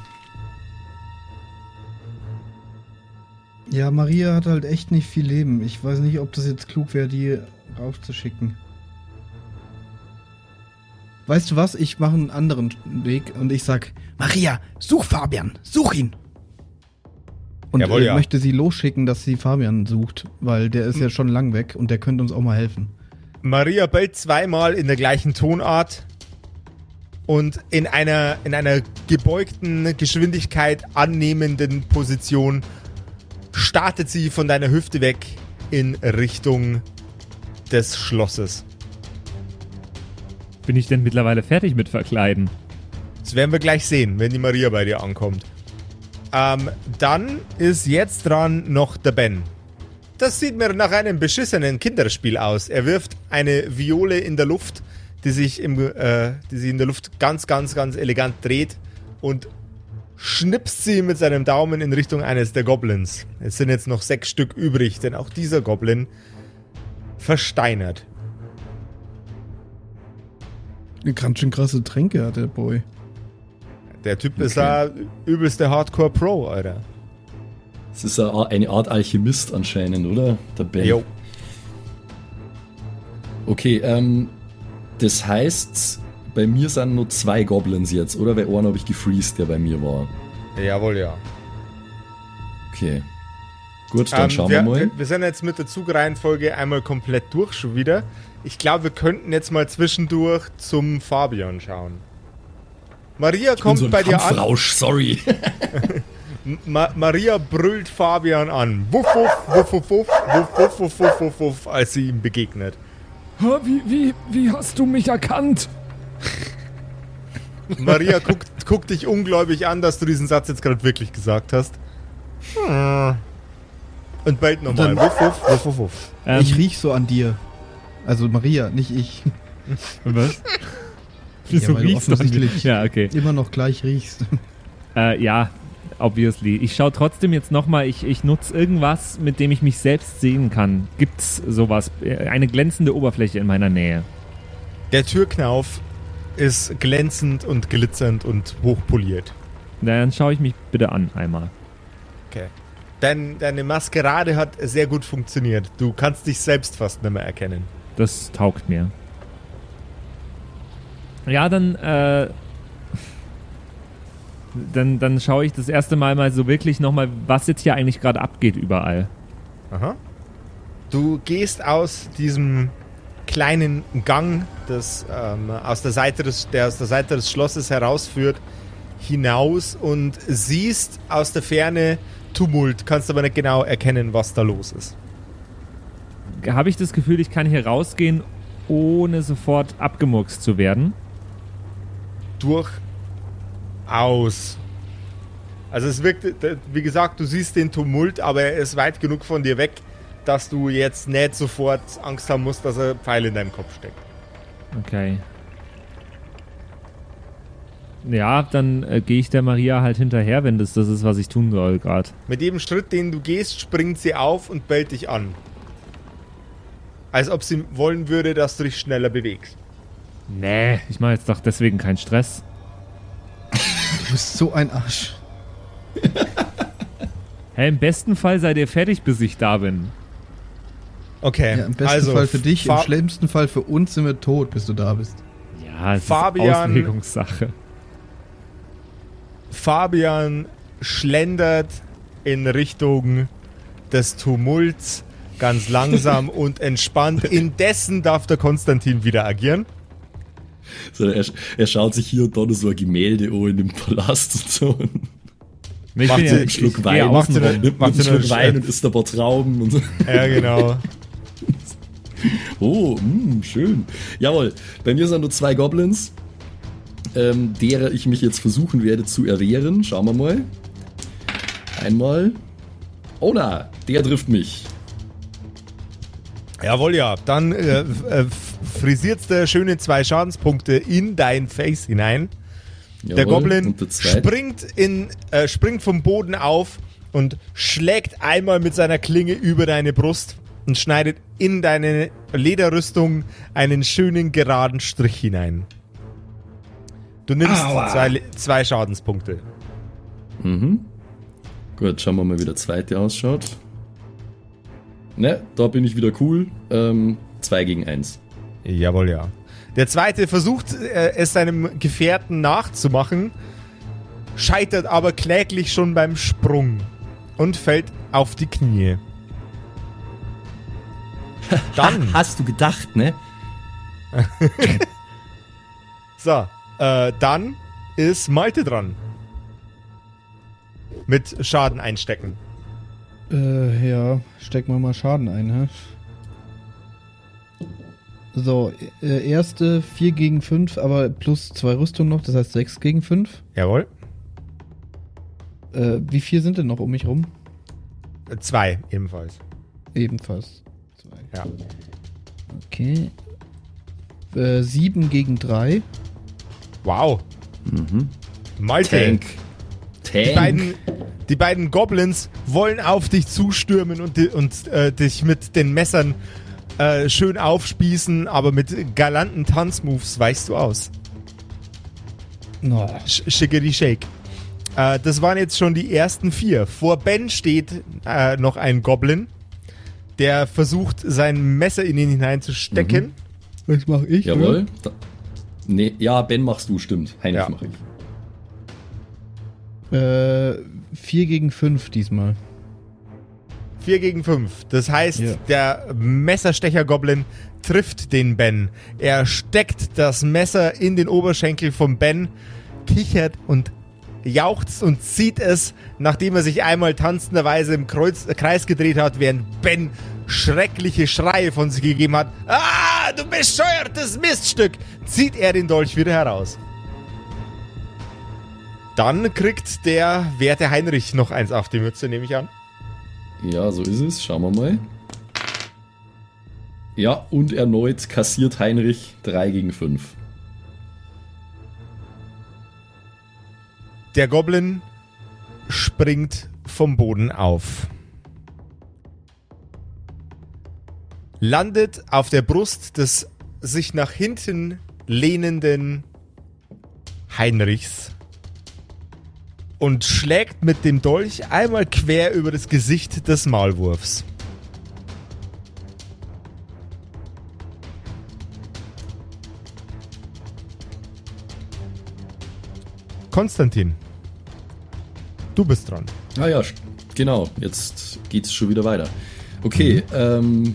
Speaker 4: Ja, Maria hat halt echt nicht viel Leben. Ich weiß nicht, ob das jetzt klug wäre, die raufzuschicken. Weißt du was? Ich mache einen anderen Weg und ich sag,
Speaker 6: Maria, such Fabian, such ihn.
Speaker 4: und
Speaker 1: Jawohl, ja.
Speaker 4: möchte sie losschicken, dass sie Fabian sucht, weil der ist ja schon lang weg und der könnte uns auch mal helfen.
Speaker 1: Maria bellt zweimal in der gleichen Tonart und in einer, in einer gebeugten Geschwindigkeit annehmenden Position startet sie von deiner Hüfte weg in Richtung des Schlosses.
Speaker 2: Bin ich denn mittlerweile fertig mit Verkleiden?
Speaker 1: Das werden wir gleich sehen, wenn die Maria bei dir ankommt. Ähm, dann ist jetzt dran noch der Ben. Das sieht mir nach einem beschissenen Kinderspiel aus. Er wirft eine Viole in der Luft, die sich, im, äh, die sich in der Luft ganz, ganz, ganz elegant dreht und schnipst sie mit seinem Daumen in Richtung eines der Goblins. Es sind jetzt noch sechs Stück übrig, denn auch dieser Goblin versteinert.
Speaker 4: Eine ganz schön krasse Tränke hat der Boy.
Speaker 1: Der Typ ist ja übelste Hardcore-Pro, Alter.
Speaker 3: Das ist eine eine Art Alchemist anscheinend, oder? Der Ben.
Speaker 1: Jo.
Speaker 3: Okay, ähm, das heißt, bei mir sind nur zwei Goblins jetzt, oder? Weil einen habe ich gefreezed, der bei mir war.
Speaker 1: Jawohl, ja.
Speaker 3: Okay. Gut, dann
Speaker 1: Ähm,
Speaker 3: schauen
Speaker 1: wir,
Speaker 3: wir mal.
Speaker 1: Wir, wir sind jetzt mit der Zugreihenfolge einmal komplett durch schon wieder. Ich glaube, wir könnten jetzt mal zwischendurch zum Fabian schauen. Maria
Speaker 3: Ich
Speaker 1: kommt
Speaker 3: so
Speaker 1: bei dir an.
Speaker 3: Sorry.
Speaker 1: Ma Maria brüllt Fabian an. Wuff, wuff, wuff, wuff, wuff, wuff, wuff, wuff, wuff, wuff, wuff, als sie ihm begegnet.
Speaker 2: Wie, wie, wie hast du mich erkannt?
Speaker 1: Maria guckt, guckt dich ungläubig an, dass du diesen Satz jetzt gerade wirklich gesagt hast. Hm. Und bellt nochmal. Wuff, wuff, wuff, wuff, wuff.
Speaker 2: Ähm,
Speaker 4: ich riech so an dir. Also Maria, nicht ich.
Speaker 2: Was? Wieso
Speaker 4: weil du
Speaker 2: riechst du an
Speaker 4: offensichtlich-
Speaker 2: Ja, okay.
Speaker 4: Immer noch gleich riechst.
Speaker 2: Äh, ja, obviously. Ich schaue trotzdem jetzt nochmal, ich, ich nutze irgendwas, mit dem ich mich selbst sehen kann. Gibt's sowas? Eine glänzende Oberfläche in meiner Nähe.
Speaker 1: Der Türknauf ist glänzend und glitzernd und hochpoliert.
Speaker 2: Na, Dann schaue ich mich bitte an einmal.
Speaker 1: Okay. Dein, deine Maskerade hat sehr gut funktioniert. Du kannst dich selbst fast nicht mehr erkennen.
Speaker 2: Das taugt mir. Ja, dann, äh, dann, dann schaue ich das erste Mal mal so wirklich nochmal, was jetzt hier eigentlich gerade abgeht überall.
Speaker 1: Aha. Du gehst aus diesem kleinen Gang, das ähm, aus der Seite des, der aus der Seite des Schlosses herausführt, hinaus und siehst aus der Ferne Tumult, kannst aber nicht genau erkennen, was da los ist.
Speaker 2: Habe ich das Gefühl, ich kann hier rausgehen, ohne sofort abgemurkst zu werden?
Speaker 1: Durchaus. Also es wirkt, wie gesagt, du siehst den Tumult, aber er ist weit genug von dir weg, dass du jetzt nicht sofort Angst haben musst, dass ein Pfeil in deinem Kopf steckt.
Speaker 2: Okay. Ja, dann äh, gehe ich der Maria halt hinterher, wenn das das ist, was ich tun soll gerade.
Speaker 1: Mit jedem Schritt, den du gehst, springt sie auf und bellt dich an. Als ob sie wollen würde, dass du dich schneller bewegst.
Speaker 2: Nee, ich mache jetzt doch deswegen keinen Stress.
Speaker 4: Du bist so ein Arsch.
Speaker 2: Hä, im besten Fall seid ihr fertig, bis ich da bin.
Speaker 1: Okay,
Speaker 4: Ja, Im besten
Speaker 1: also
Speaker 4: Fall für dich, im
Speaker 1: Fa
Speaker 4: schlimmsten Fall für uns sind wir tot, bis du da bist.
Speaker 2: Ja, es
Speaker 1: Fabian-
Speaker 2: ist Auslegungssache.
Speaker 1: Fabian schlendert in Richtung des Tumults ganz langsam und entspannt. Indessen darf der Konstantin wieder agieren.
Speaker 3: So, er, er schaut sich hier und da noch so ein Gemälde an in dem Palast und so.
Speaker 2: Ich
Speaker 1: Macht
Speaker 3: Einen Schluck Wein,
Speaker 1: macht sie
Speaker 2: außen rum.
Speaker 1: eine-
Speaker 3: nimmt einen
Speaker 1: nur
Speaker 3: Schluck Wein und isst ein paar Trauben und so.
Speaker 1: Ja, genau.
Speaker 3: Oh, mh, schön. Jawohl, bei mir sind nur zwei Goblins, ähm, derer ich mich jetzt versuchen werde zu erwehren. Schauen wir mal. Einmal. Oh na, der trifft mich.
Speaker 1: Jawohl, ja. Dann äh, äh, frisiert's der schöne zwei Schadenspunkte in dein Face hinein. Der
Speaker 3: Jawohl,
Speaker 1: Goblin
Speaker 3: der zweite.
Speaker 1: springt, in, äh, springt vom Boden auf und schlägt einmal mit seiner Klinge über deine Brust und schneidet in deine Lederrüstung einen schönen geraden Strich hinein. Du nimmst
Speaker 3: Aua.
Speaker 1: zwei, zwei Schadenspunkte.
Speaker 3: Mhm. Gut, schauen wir mal, wie der zweite ausschaut. Ne, da bin ich wieder cool. Ähm, 2 gegen 1.
Speaker 1: Jawohl, ja. Der zweite versucht, äh, es seinem Gefährten nachzumachen, scheitert aber kläglich schon beim Sprung und fällt auf die Knie. Dann,
Speaker 3: Hast du gedacht, ne?
Speaker 1: so, äh, dann ist Malte dran. Mit Schaden einstecken.
Speaker 4: Äh, ja, stecken wir mal Schaden ein, hä? So, äh, erste 4 gegen 5, aber plus 2 Rüstung noch, das heißt 6 gegen 5.
Speaker 1: Jawohl.
Speaker 4: Äh, wie viel sind denn noch um mich rum?
Speaker 1: Äh, Zwei ebenfalls.
Speaker 4: Ebenfalls. Zwei.
Speaker 1: Ja.
Speaker 4: Okay. Äh, 7 gegen 3.
Speaker 1: Wow.
Speaker 3: Mhm.
Speaker 1: Malte.
Speaker 3: Tank.
Speaker 1: Die
Speaker 3: Tank.
Speaker 1: beiden, die beiden Goblins wollen auf dich zustürmen und, und äh, dich mit den Messern äh, schön aufspießen, aber mit galanten Tanzmoves weichst du aus.
Speaker 4: No.
Speaker 1: Sch Schickety Shake. Äh, das waren jetzt schon die ersten vier. Vor Ben steht äh, noch ein Goblin, der versucht, sein Messer in ihn hineinzustecken.
Speaker 4: Was mache ich?
Speaker 3: Jawohl. Da, nee, ja, Ben machst du, stimmt. Heinrich
Speaker 1: Ja.
Speaker 3: mach ich.
Speaker 4: Äh, 4 gegen 5 diesmal.
Speaker 1: Vier gegen fünf. Das heißt,
Speaker 4: Ja.
Speaker 1: der Messerstecher-Goblin trifft den Ben. Er steckt das Messer in den Oberschenkel vom Ben, kichert und jauchzt und zieht es, nachdem er sich einmal tanzenderweise im Kreuz, äh, Kreis gedreht hat, während Ben schreckliche Schreie von sich gegeben hat. Ah, du bescheuertes Miststück! Zieht er den Dolch wieder heraus. Dann kriegt der werte Heinrich noch eins auf die Mütze, nehme ich an.
Speaker 3: Ja, so ist es. Schauen wir mal. Ja, und erneut kassiert Heinrich 3 gegen 5.
Speaker 1: Der Goblin springt vom Boden auf. Landet auf der Brust des sich nach hinten lehnenden Heinrichs und schlägt mit dem Dolch einmal quer über das Gesicht des Maulwurfs. Konstantin, du bist dran.
Speaker 3: Ah ja, genau. Jetzt geht's schon wieder weiter. Okay, ähm.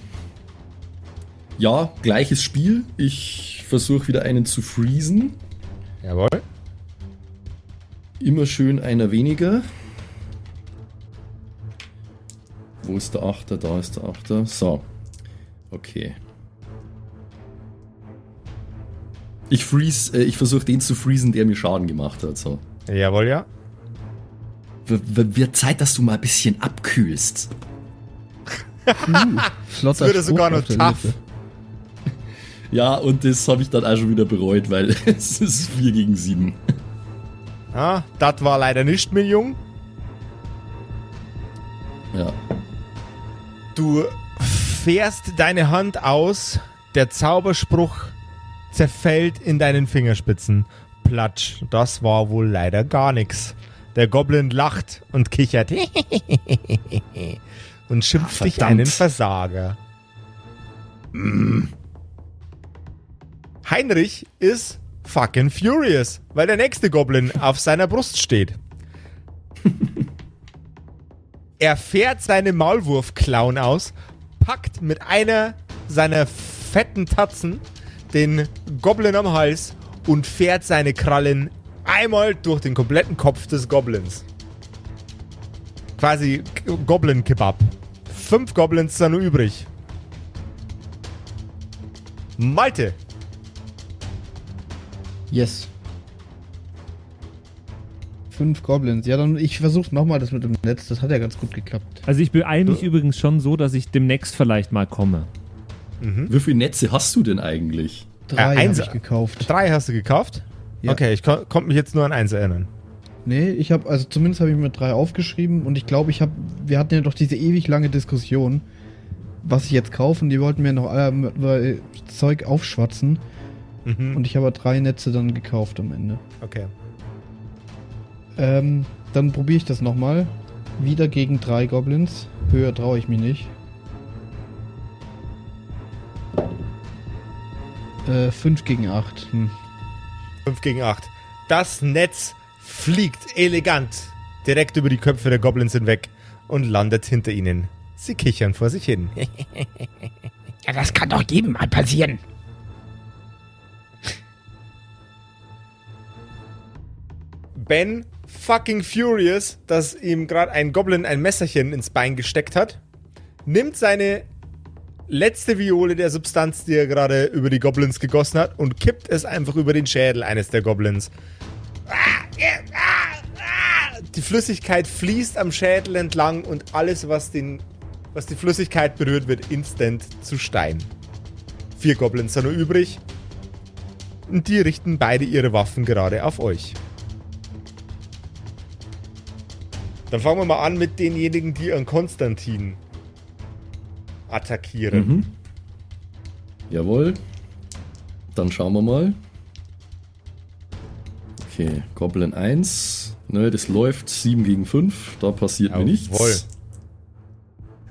Speaker 3: Ja, gleiches Spiel. Ich versuche wieder einen zu freezen.
Speaker 1: Jawohl.
Speaker 3: Immer schön einer weniger. Wo ist der Achter? Da ist der Achter. So. Okay. Ich freeze, äh, ich versuche den zu freezen, der mir Schaden gemacht hat. So.
Speaker 1: Jawohl, ja.
Speaker 3: Wird Zeit, dass du mal ein bisschen abkühlst.
Speaker 4: Flotter
Speaker 1: würde sogar noch tough.
Speaker 4: Lippe.
Speaker 3: Ja, und das habe ich dann auch schon wieder bereut, weil es ist 4 gegen 7.
Speaker 1: Ah, das war leider nicht, mein Jung.
Speaker 3: Ja.
Speaker 1: Du fährst deine Hand aus, der Zauberspruch zerfällt in deinen Fingerspitzen. Platsch, das war wohl leider gar nichts. Der Goblin lacht und kichert und schimpft
Speaker 3: Ah,
Speaker 1: dich einen Versager. Heinrich ist fucking furious, weil der nächste Goblin auf seiner Brust steht. Er fährt seine Maulwurfklauen aus, packt mit einer seiner fetten Tatzen den Goblin am Hals und fährt seine Krallen einmal durch den kompletten Kopf des Goblins. Quasi Goblin-Kebab. Fünf Goblins sind nur übrig. Malte,
Speaker 4: Yes. Fünf Goblins. Ja, dann ich versuche nochmal das mit dem Netz. Das hat ja ganz gut geklappt.
Speaker 2: Also ich beeile mich übrigens schon so, dass ich demnächst vielleicht mal komme.
Speaker 3: Wie viele Netze hast du denn eigentlich?
Speaker 4: Drei
Speaker 1: Äh,
Speaker 4: habe ich gekauft.
Speaker 1: drei hast du gekauft?
Speaker 4: Ja.
Speaker 1: Okay, ich kon konnte mich jetzt nur an eins erinnern.
Speaker 4: Nee, ich habe, also zumindest habe ich mir drei aufgeschrieben und ich glaube, ich habe, wir hatten ja doch diese ewig lange Diskussion, was ich jetzt kaufe und die wollten mir noch äh, Zeug aufschwatzen
Speaker 1: Mhm.
Speaker 4: und ich habe drei Netze dann gekauft am Ende.
Speaker 1: Okay.
Speaker 4: Ähm, dann probiere ich das nochmal. Wieder gegen drei Goblins. Höher traue ich mich nicht. Äh, 5 gegen 8. Hm.
Speaker 1: 5 gegen 8. Das Netz fliegt elegant direkt über die Köpfe der Goblins hinweg und landet hinter ihnen. Sie kichern vor sich hin.
Speaker 6: Ja, das kann doch jedem mal passieren.
Speaker 1: Ben, fucking furious, dass ihm gerade ein Goblin ein Messerchen ins Bein gesteckt hat, nimmt seine letzte Viole der Substanz, die er gerade über die Goblins gegossen hat, und kippt es einfach über den Schädel eines der Goblins. Die Flüssigkeit fließt am Schädel entlang und alles, was, den, was die Flüssigkeit berührt, wird instant zu Stein. Vier Goblins sind nur übrig. Und die richten beide ihre Waffen gerade auf euch. Dann fangen wir mal an mit denjenigen, die an Konstantin attackieren.
Speaker 3: Mhm. Jawohl. Dann schauen wir mal. Okay, Goblin 1. Ne, das läuft 7 gegen 5. Da passiert mir
Speaker 1: Jawohl.
Speaker 3: nichts.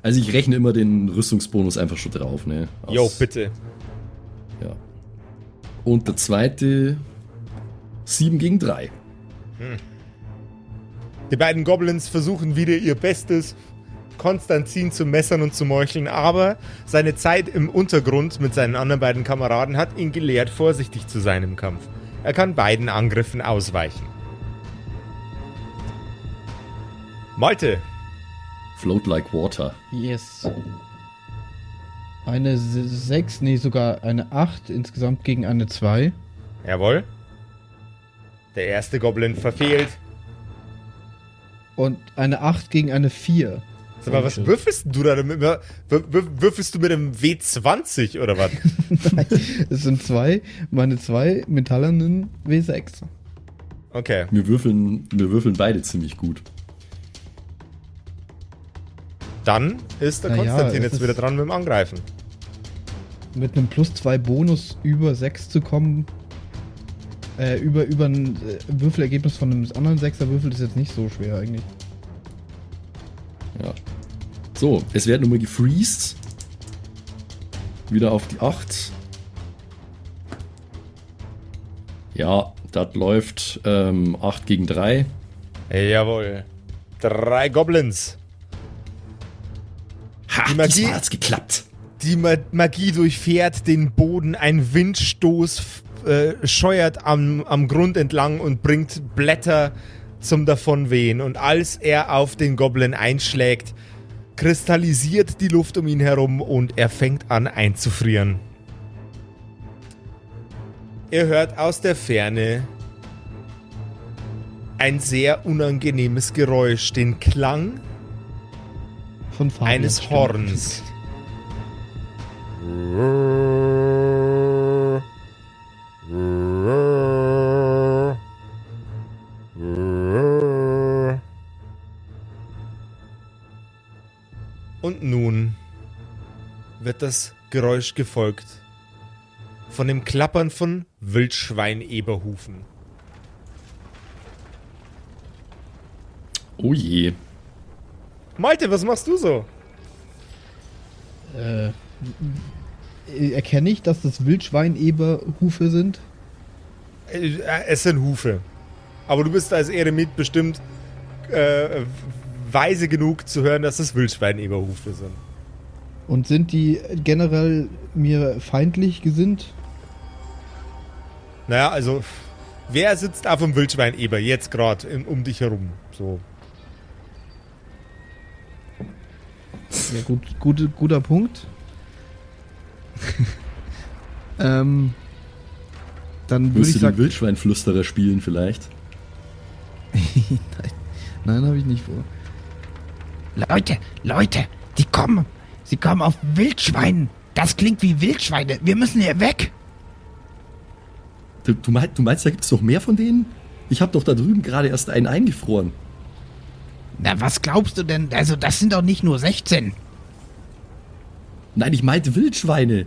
Speaker 3: Also ich rechne immer den Rüstungsbonus einfach schon drauf, ne? Aus-
Speaker 1: Jo, bitte.
Speaker 3: Ja. Und der zweite 7 gegen 3.
Speaker 1: Die beiden Goblins versuchen wieder ihr Bestes, Konstantin zu messern und zu meucheln, aber seine Zeit im Untergrund mit seinen anderen beiden Kameraden hat ihn gelehrt, vorsichtig zu sein im Kampf. Er kann beiden Angriffen ausweichen. Malte,
Speaker 3: Float like water.
Speaker 4: Yes. Eine 6, nee, sogar eine 8 insgesamt gegen eine 2.
Speaker 1: jawohl. Der erste Goblin verfehlt.
Speaker 4: Und eine 8 gegen eine 4.
Speaker 1: Sag mal, was würfelst du da damit? Wür- wür- Würfelst du mit einem W20 oder was?
Speaker 4: Es sind zwei, meine zwei metallenen W6.
Speaker 1: Okay.
Speaker 3: Wir würfeln, wir würfeln beide ziemlich gut.
Speaker 1: Dann ist der
Speaker 4: Na
Speaker 1: Konstantin jetzt wieder dran mit dem Angreifen.
Speaker 4: Mit einem plus 2 Bonus über 6 zu kommen, äh, über, über ein äh, Würfelergebnis von einem anderen 6er Würfel ist jetzt nicht so schwer eigentlich.
Speaker 3: Ja. So, es wird nochmal gefreezed. Wieder auf die 8. Ja, das läuft ähm, 8 gegen 3.
Speaker 1: Jawohl. Drei Goblins.
Speaker 3: Ha,
Speaker 1: Die Magie-
Speaker 3: diesmal hat's geklappt.
Speaker 1: Die Ma Magie durchfährt den Boden, ein Windstoß äh, scheuert am, am Grund entlang und bringt Blätter zum Davonwehen. Und als er auf den Goblin einschlägt, kristallisiert die Luft um ihn herum und er fängt an einzufrieren. Er hört aus der Ferne ein sehr unangenehmes Geräusch, den Klang eines. Horns. Und nun wird das Geräusch gefolgt von dem Klappern von Wildschweineberhufen.
Speaker 3: Oh je.
Speaker 1: Malte, was machst du so?
Speaker 4: Äh, äh, erkenne ich, dass das Wildschweineberhufe sind?
Speaker 1: Äh, Es sind Hufe. Aber du bist als Eremit bestimmt äh, weise genug zu hören, dass es Wildschweineberhufe sind.
Speaker 4: Und sind die generell mir feindlich gesinnt?
Speaker 1: Naja, also, wer sitzt auf dem Wildschweineber jetzt gerade um dich herum? So.
Speaker 4: Ja, gut, gute, guter Punkt. ähm, dann würde ich
Speaker 3: du den
Speaker 4: sagen.
Speaker 3: Wildschweinflüsterer spielen vielleicht?
Speaker 4: Nein, nein habe ich nicht vor.
Speaker 6: Leute, Leute, die kommen. Sie kommen auf Wildschweinen. Das klingt wie Wildschweine. Wir müssen hier weg.
Speaker 3: Du, du, meinst, du meinst, da gibt's noch mehr von denen? Ich habe doch da drüben gerade erst einen eingefroren.
Speaker 6: Na, was glaubst du denn? Also, das sind doch nicht nur 16.
Speaker 3: Nein, ich meinte Wildschweine.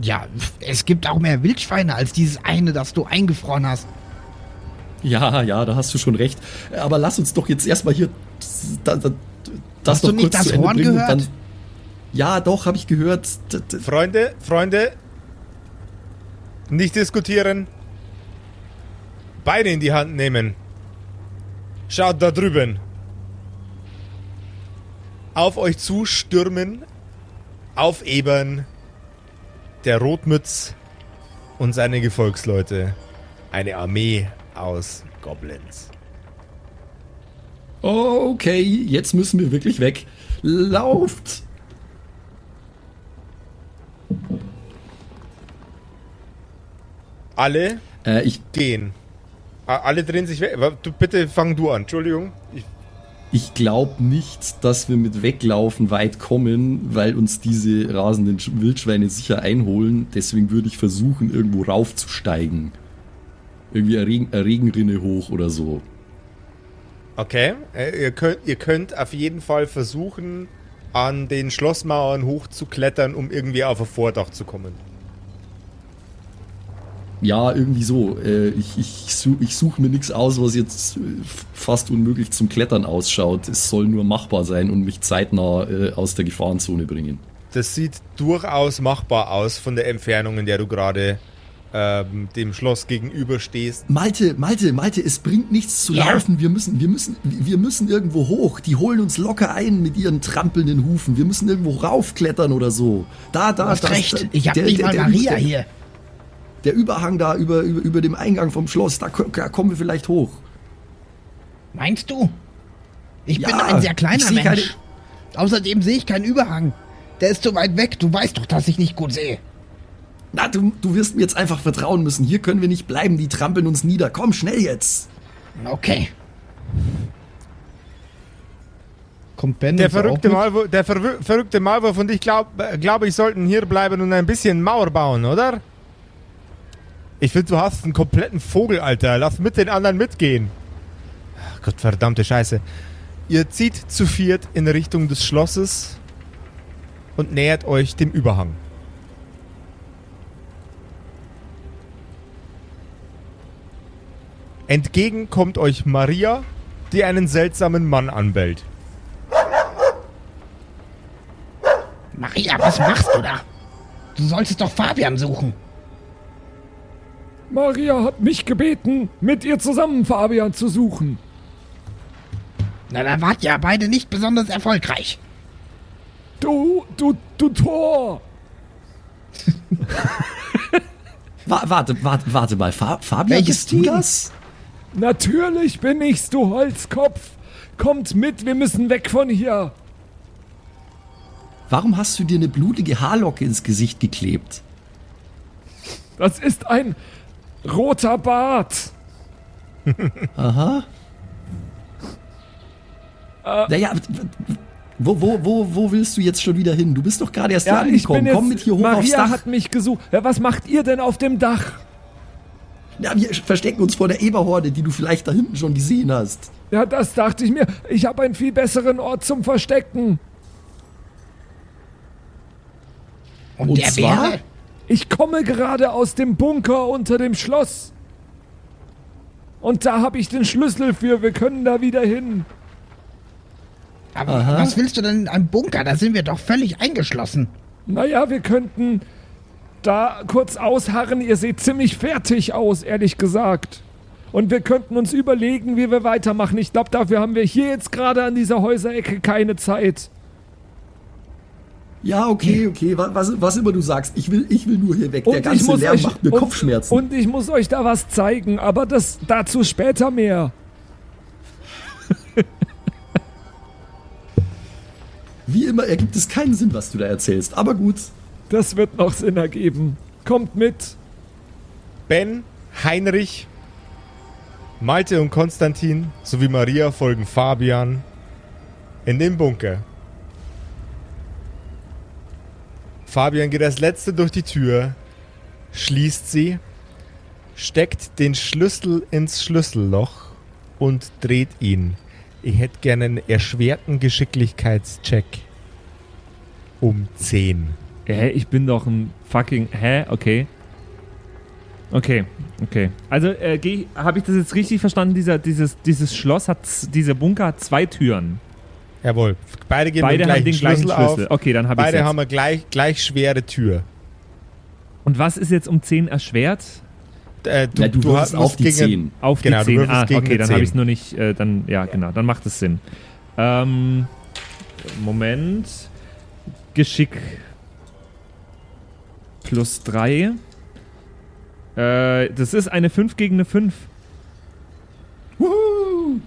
Speaker 6: Ja, es gibt auch mehr Wildschweine als dieses eine, das du eingefroren hast.
Speaker 3: Ja, ja, da hast du schon recht. Aber lass uns doch jetzt erstmal hier da, da, das
Speaker 6: Hast du
Speaker 3: noch
Speaker 6: nicht
Speaker 3: kurz
Speaker 6: das
Speaker 3: zu Ende
Speaker 6: Horn
Speaker 3: bringen
Speaker 6: gehört?
Speaker 3: Dann, ja, doch, habe ich gehört.
Speaker 1: Freunde, Freunde, nicht diskutieren. Beine in die Hand nehmen. Schaut da drüben. Auf euch zu stürmen, aufebern, der Rotmütz und seine Gefolgsleute. Eine Armee aus Goblins.
Speaker 3: Okay, jetzt müssen wir wirklich weg. Lauft!
Speaker 1: Alle
Speaker 3: Äh, ich,
Speaker 1: gehen. Alle drehen sich weg. Du, bitte fang du an. Entschuldigung. Ich,
Speaker 3: glaube nicht, dass wir mit Weglaufen weit kommen, weil uns diese rasenden Sch- Wildschweine sicher einholen. Deswegen würde ich versuchen, irgendwo raufzusteigen. Irgendwie eine, Regen, eine Regenrinne hoch oder so.
Speaker 1: Okay, äh, ihr, könnt, ihr könnt auf jeden Fall versuchen, an den Schlossmauern hochzuklettern, um irgendwie auf ein Vordach zu kommen.
Speaker 3: Ja, irgendwie so. Äh, ich ich, ich suche mir nichts aus, was jetzt äh, fast unmöglich zum Klettern ausschaut. Es soll nur machbar sein und mich zeitnah äh, aus der Gefahrenzone bringen.
Speaker 1: Das sieht durchaus machbar aus von der Entfernung, in der du gerade ähm, dem Schloss gegenüberstehst.
Speaker 3: Malte, Malte, Malte, es bringt nichts zu
Speaker 6: Ja.
Speaker 3: laufen. Wir müssen, wir müssen, wir müssen irgendwo hoch. Die holen uns locker ein mit ihren trampelnden Hufen. Wir müssen irgendwo raufklettern oder so. Da, da,
Speaker 6: Du hast
Speaker 3: da.
Speaker 6: recht. Ich hab
Speaker 3: der-
Speaker 6: nicht
Speaker 3: der-
Speaker 6: mal
Speaker 3: der-
Speaker 6: Maria
Speaker 3: der,
Speaker 6: hier.
Speaker 3: Der Überhang da über, über, über dem Eingang vom Schloss, da, da kommen wir vielleicht hoch.
Speaker 6: Meinst du? Ich bin
Speaker 3: Ja,
Speaker 6: ein sehr kleiner
Speaker 3: seh keine-
Speaker 6: Mensch. Außerdem sehe ich keinen Überhang. Der ist zu weit weg. Du weißt doch, dass ich nicht gut sehe.
Speaker 3: Na, du, du wirst mir jetzt einfach vertrauen müssen. Hier können wir nicht bleiben. Die trampeln uns nieder. Komm, schnell jetzt.
Speaker 6: Okay.
Speaker 4: Kommt Ben
Speaker 1: Der verrückte,
Speaker 4: mit?
Speaker 1: Malwurf, der verrückte Malwurf und ich glaube, glaub, ich sollten hier bleiben und ein bisschen Mauer bauen, oder? Ich finde, du hast einen kompletten Vogel, Alter. Lass mit den anderen mitgehen. Ach Gott, verdammte Scheiße. Ihr zieht zu viert in Richtung des Schlosses und nähert euch dem Überhang. Entgegen kommt euch Maria, die einen seltsamen Mann anbellt.
Speaker 6: Maria, was machst du da? Du solltest doch Fabian suchen.
Speaker 7: Maria hat mich gebeten, mit ihr zusammen Fabian zu suchen.
Speaker 6: Na, da wart ja beide nicht besonders erfolgreich.
Speaker 7: Du, du, du Tor!
Speaker 3: Wa warte, warte, warte mal. Fa Fabian,
Speaker 6: Welches
Speaker 3: bist du
Speaker 6: Team?
Speaker 3: das?
Speaker 7: Natürlich bin ich's, du Holzkopf! Kommt mit, wir müssen weg von hier!
Speaker 3: Warum hast du dir eine blutige Haarlocke ins Gesicht geklebt?
Speaker 7: Das ist ein roter Bart!
Speaker 3: Aha. naja, wo, wo, wo, wo willst du jetzt schon wieder hin? Du bist doch gerade erst hier
Speaker 7: Ja, ich bin
Speaker 3: angekommen. Komm mit hier hoch aufs
Speaker 7: Maria
Speaker 3: Dach.
Speaker 7: hat mich gesucht. Ja, was macht ihr denn auf dem Dach?
Speaker 3: Ja, wir verstecken uns vor der Eberhorde, die du vielleicht da hinten schon gesehen hast.
Speaker 7: Ja, das dachte ich mir. Ich habe einen viel besseren Ort zum Verstecken.
Speaker 6: Und,
Speaker 3: Und
Speaker 6: der
Speaker 3: zwar?
Speaker 6: wäre?
Speaker 7: Ich komme gerade aus dem Bunker unter dem Schloss. Und da habe ich den Schlüssel für. Wir können da wieder hin.
Speaker 6: Aber
Speaker 3: Aha.
Speaker 6: was willst du denn in einem Bunker? Da sind wir doch völlig eingeschlossen.
Speaker 7: Naja, wir könnten da kurz ausharren. Ihr seht ziemlich fertig aus, ehrlich gesagt. Und wir könnten uns überlegen, wie wir weitermachen. Ich glaube, dafür haben wir hier jetzt gerade an dieser Häuserecke keine Zeit.
Speaker 3: Ja, okay, okay, wa- was, was immer du sagst. Ich will, ich will nur hier weg. der
Speaker 7: ich
Speaker 3: ganze Lärm
Speaker 7: euch-
Speaker 3: macht mir
Speaker 7: und,
Speaker 3: Kopfschmerzen.
Speaker 7: Und ich muss euch da was zeigen, aber das dazu später mehr.
Speaker 3: Wie immer ergibt es keinen Sinn, was du da erzählst. Aber gut.
Speaker 7: Das wird noch Sinn ergeben. Kommt mit.
Speaker 1: Ben, Heinrich, Malte und Konstantin sowie Maria folgen Fabian in den Bunker. Fabian geht als letzter durch die Tür, schließt sie, steckt den Schlüssel ins Schlüsselloch und dreht ihn. Ich hätte gerne einen erschwerten Geschicklichkeitscheck um 10.
Speaker 2: Hä, ich bin doch ein fucking. Hä? Okay. Okay, okay. Also, äh, habe ich das jetzt richtig verstanden? Dieser, dieses, dieses Schloss hat, dieser Bunker hat zwei Türen.
Speaker 1: Jawohl, beide gehen
Speaker 2: Beide
Speaker 1: mit dem
Speaker 2: haben den
Speaker 1: gleichen
Speaker 2: gleichen
Speaker 1: Schlüssel,
Speaker 2: Schlüssel.
Speaker 1: auf.
Speaker 2: Okay, dann habe ich
Speaker 1: Beide
Speaker 2: jetzt.
Speaker 1: haben eine gleich, gleich schwere Tür.
Speaker 2: Und was ist jetzt um 10 erschwert?
Speaker 1: Äh,
Speaker 3: Du, ja, du, würfelst
Speaker 1: hast-
Speaker 3: auf die
Speaker 1: gegen-
Speaker 3: 10.
Speaker 2: Auf
Speaker 1: Genau, du
Speaker 2: die 10.
Speaker 1: würfelst
Speaker 2: Ah, okay, dann habe
Speaker 1: 10.
Speaker 2: ich es nur nicht. Äh, dann, ja, genau, dann macht es Sinn. Ähm, Moment. Geschick. Plus 3. Äh, das ist eine 5 gegen eine 5.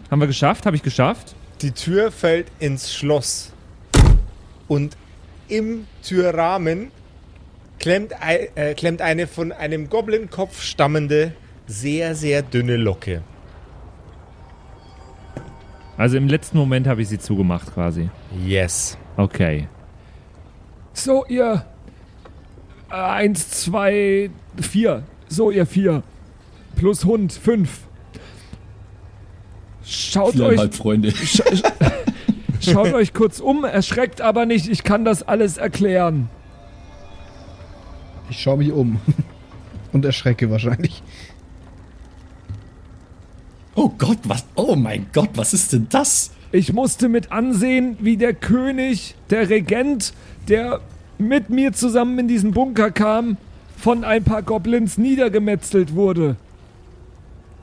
Speaker 2: Haben wir geschafft? Habe ich geschafft?
Speaker 1: Die Tür fällt ins Schloss. Und im Türrahmen klemmt, äh, klemmt eine von einem Goblin-Kopf stammende, sehr, sehr dünne Locke.
Speaker 2: Also im letzten Moment habe ich sie zugemacht quasi.
Speaker 1: Yes.
Speaker 2: Okay.
Speaker 7: So, ihr. Äh, eins, zwei, vier. So, ihr vier. Plus Hund, fünf. Schaut euch,
Speaker 3: Freunde.
Speaker 7: sch sch schaut euch kurz um, erschreckt aber nicht. Ich kann das alles erklären.
Speaker 4: Ich schaue mich um. Und erschrecke wahrscheinlich.
Speaker 3: Oh Gott, was? Oh mein Gott, was ist denn das?
Speaker 7: Ich musste mit ansehen, wie der König, der Regent, der mit mir zusammen in diesen Bunker kam, von ein paar Goblins niedergemetzelt wurde.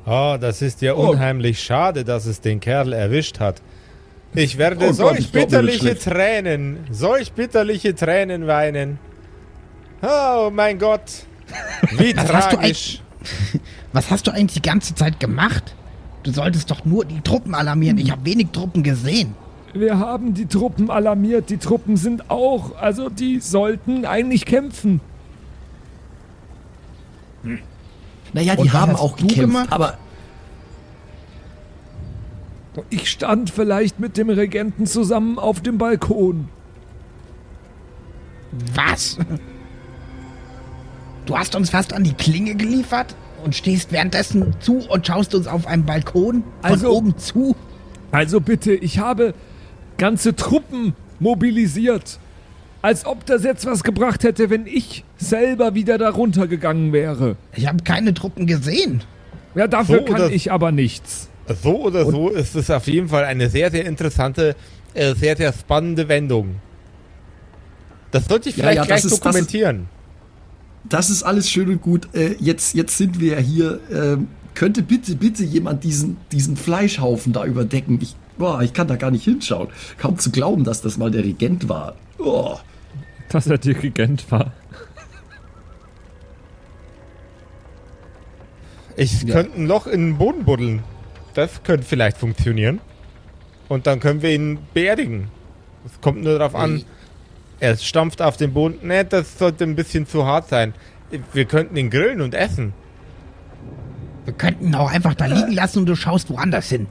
Speaker 1: Oh, das ist ja
Speaker 7: Oh.
Speaker 1: unheimlich schade, dass es den Kerl erwischt hat. Ich werde
Speaker 3: Oh Gott,
Speaker 1: solch
Speaker 3: wird
Speaker 1: bitterliche. Tränen, solch bitterliche Tränen weinen. Oh mein Gott. Wie
Speaker 6: Was hast du
Speaker 1: tragisch.
Speaker 6: Was hast du eigentlich die ganze Zeit gemacht? Du solltest doch nur die Truppen alarmieren. Ich habe wenig Truppen gesehen.
Speaker 7: Wir haben die Truppen alarmiert. Die Truppen sind auch, also die sollten eigentlich kämpfen.
Speaker 3: Naja, die haben auch gekämpft,
Speaker 6: gemacht?
Speaker 3: aber
Speaker 7: Ich stand vielleicht mit dem Regenten zusammen auf dem Balkon.
Speaker 6: Was? Du hast uns fast an die Klinge geliefert und stehst währenddessen zu und schaust uns auf einem Balkon von
Speaker 7: Also-
Speaker 6: oben zu.
Speaker 7: Also bitte, ich habe ganze Truppen mobilisiert. Als ob das jetzt was gebracht hätte, wenn ich selber wieder da runtergegangen wäre.
Speaker 6: Ich habe keine Truppen gesehen.
Speaker 7: Ja, dafür
Speaker 1: So
Speaker 7: kann ich aber nichts.
Speaker 1: So oder so ist es auf jeden Fall eine sehr, sehr interessante, äh, sehr, sehr spannende Wendung. Das sollte ich
Speaker 3: Ja,
Speaker 1: vielleicht
Speaker 3: ja,
Speaker 1: gleich
Speaker 3: das ist-
Speaker 1: dokumentieren.
Speaker 3: Das ist alles schön und gut. Äh, jetzt, jetzt sind wir ja hier. Ähm, könnte bitte, bitte jemand diesen, diesen Fleischhaufen da überdecken? Ich, boah, ich kann da gar nicht hinschauen. Kaum zu glauben, dass das mal der Regent war. Oh.
Speaker 2: Dass er Dirigent war.
Speaker 1: Ich könnte ein Loch in den Boden buddeln. Das könnte vielleicht funktionieren. Und dann können wir ihn beerdigen. Es kommt nur darauf an. Er stampft auf den Boden. Ne, das sollte ein bisschen zu hart sein. Wir könnten ihn grillen und essen.
Speaker 6: Wir könnten ihn auch einfach da liegen lassen und du schaust woanders hin.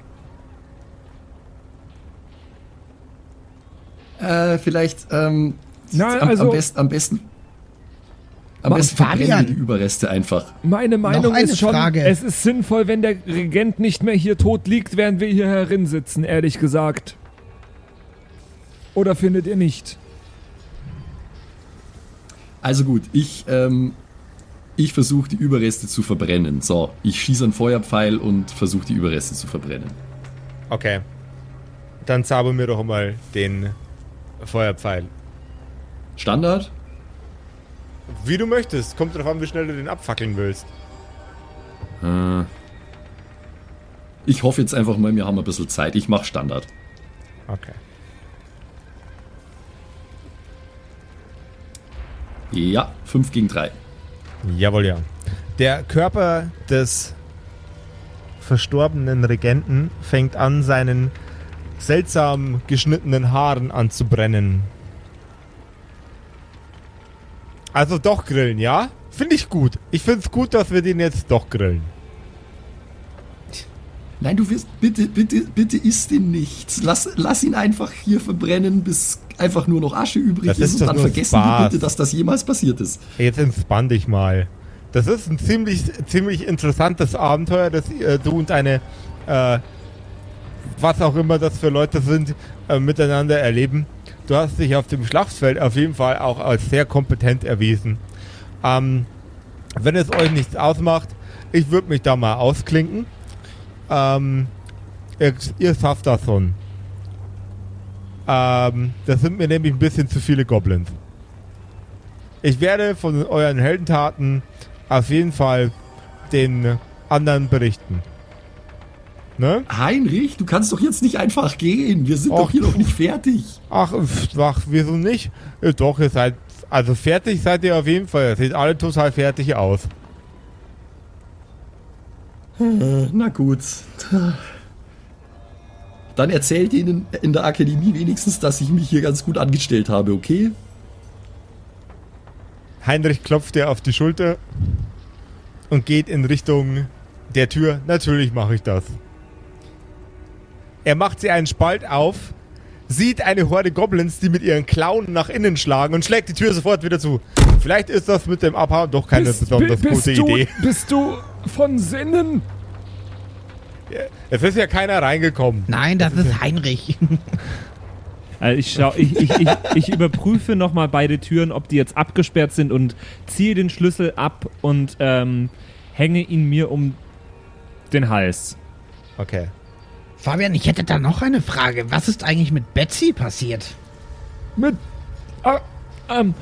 Speaker 3: Äh, vielleicht, ähm,
Speaker 7: Na,
Speaker 3: am,
Speaker 7: also-
Speaker 3: am, besten, am besten. Am besten verbrennen die Überreste einfach.
Speaker 7: Meine Meinung ist schon,
Speaker 6: Frage.
Speaker 7: es ist sinnvoll, wenn der Regent nicht mehr hier tot liegt, während wir hier herin sitzen, ehrlich gesagt. Oder findet ihr nicht?
Speaker 3: Also gut, ich, ähm, ich versuche die Überreste zu verbrennen. So, ich schieße einen Feuerpfeil und versuche die Überreste zu verbrennen.
Speaker 1: Okay. Dann zauber mir doch mal den Feuerpfeil.
Speaker 3: Standard?
Speaker 1: Wie du möchtest. Kommt drauf an, wie schnell du den abfackeln willst.
Speaker 3: Äh, ich hoffe jetzt einfach mal, wir haben ein bisschen Zeit. Ich mache Standard.
Speaker 1: Okay.
Speaker 3: Ja, 5 gegen 3.
Speaker 1: Jawohl, ja. Der Körper des verstorbenen Regenten fängt an, seinen seltsam geschnittenen Haaren anzubrennen. Also doch grillen, ja? Finde ich gut. Ich finde es gut, dass wir den jetzt doch grillen.
Speaker 3: Nein, du wirst, bitte, bitte, bitte isst ihn nicht. Lass, lass ihn einfach hier verbrennen, bis einfach nur noch Asche übrig
Speaker 1: Das
Speaker 3: ist,
Speaker 1: ist
Speaker 3: und dann vergessen wir bitte, dass das jemals passiert ist.
Speaker 1: Jetzt entspann dich mal. Das ist ein ziemlich, ziemlich interessantes Abenteuer, das äh, du und deine, äh, was auch immer das für Leute sind, äh, miteinander erleben. Du hast dich auf dem Schlachtfeld auf jeden Fall auch als sehr kompetent erwiesen. Ähm, wenn es euch nichts ausmacht, ich würde mich da mal ausklinken. Ähm, ihr, ihr schafft das schon. Ähm, das sind mir nämlich ein bisschen zu viele Goblins. Ich werde von euren Heldentaten auf jeden Fall den anderen berichten. Ne?
Speaker 3: Heinrich, du kannst doch jetzt nicht einfach gehen. Wir sind
Speaker 1: Och,
Speaker 3: doch hier noch nicht fertig.
Speaker 1: Ach, ach, wieso nicht? Äh, Doch, ihr seid, also fertig seid ihr auf jeden Fall. Ihr seht alle total fertig aus.
Speaker 3: Äh, na gut. Dann erzählt ihnen in der Akademie wenigstens, dass ich mich hier ganz gut angestellt habe, okay?
Speaker 1: Heinrich klopft dir auf die Schulter und geht in Richtung der Tür. Natürlich mache ich das. Er macht sie einen Spalt auf, sieht eine Horde Goblins, die mit ihren Klauen nach innen schlagen und schlägt die Tür sofort wieder zu. Vielleicht ist das mit dem Abhauen doch keine besonders
Speaker 7: bi-
Speaker 1: gute
Speaker 7: du,
Speaker 1: Idee.
Speaker 7: Bist du von Sinnen?
Speaker 1: Es ist ja keiner reingekommen.
Speaker 6: Nein, das ist Heinrich.
Speaker 2: Also ich, schau, ich, ich, ich, ich überprüfe nochmal beide Türen, ob die jetzt abgesperrt sind und ziehe den Schlüssel ab und ähm, hänge ihn mir um den Hals.
Speaker 1: Okay.
Speaker 6: Fabian, ich hätte da noch eine Frage. Was ist eigentlich mit Betsy passiert?
Speaker 7: Mit. Ah, ähm.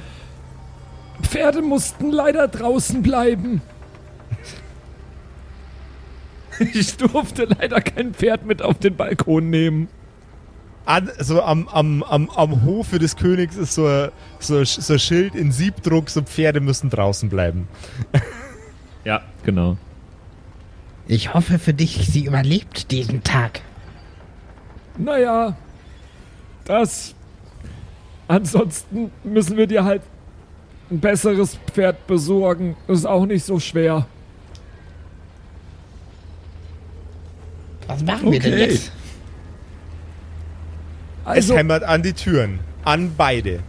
Speaker 7: Pferde mussten leider draußen bleiben. Ich durfte leider kein Pferd mit auf den Balkon nehmen.
Speaker 1: An, so am, am, am, am Hofe des Königs ist so ein, so, so ein Schild in Siebdruck, so Pferde müssen draußen bleiben.
Speaker 2: Ja, genau.
Speaker 6: Ich hoffe für dich, sie überlebt diesen Tag.
Speaker 7: Naja, das. Ansonsten müssen wir dir halt ein besseres Pferd besorgen. Ist auch nicht so schwer.
Speaker 6: Was machen wir denn
Speaker 3: Okay.
Speaker 6: jetzt?
Speaker 7: Also,
Speaker 1: es hämmert an die Türen. An beide.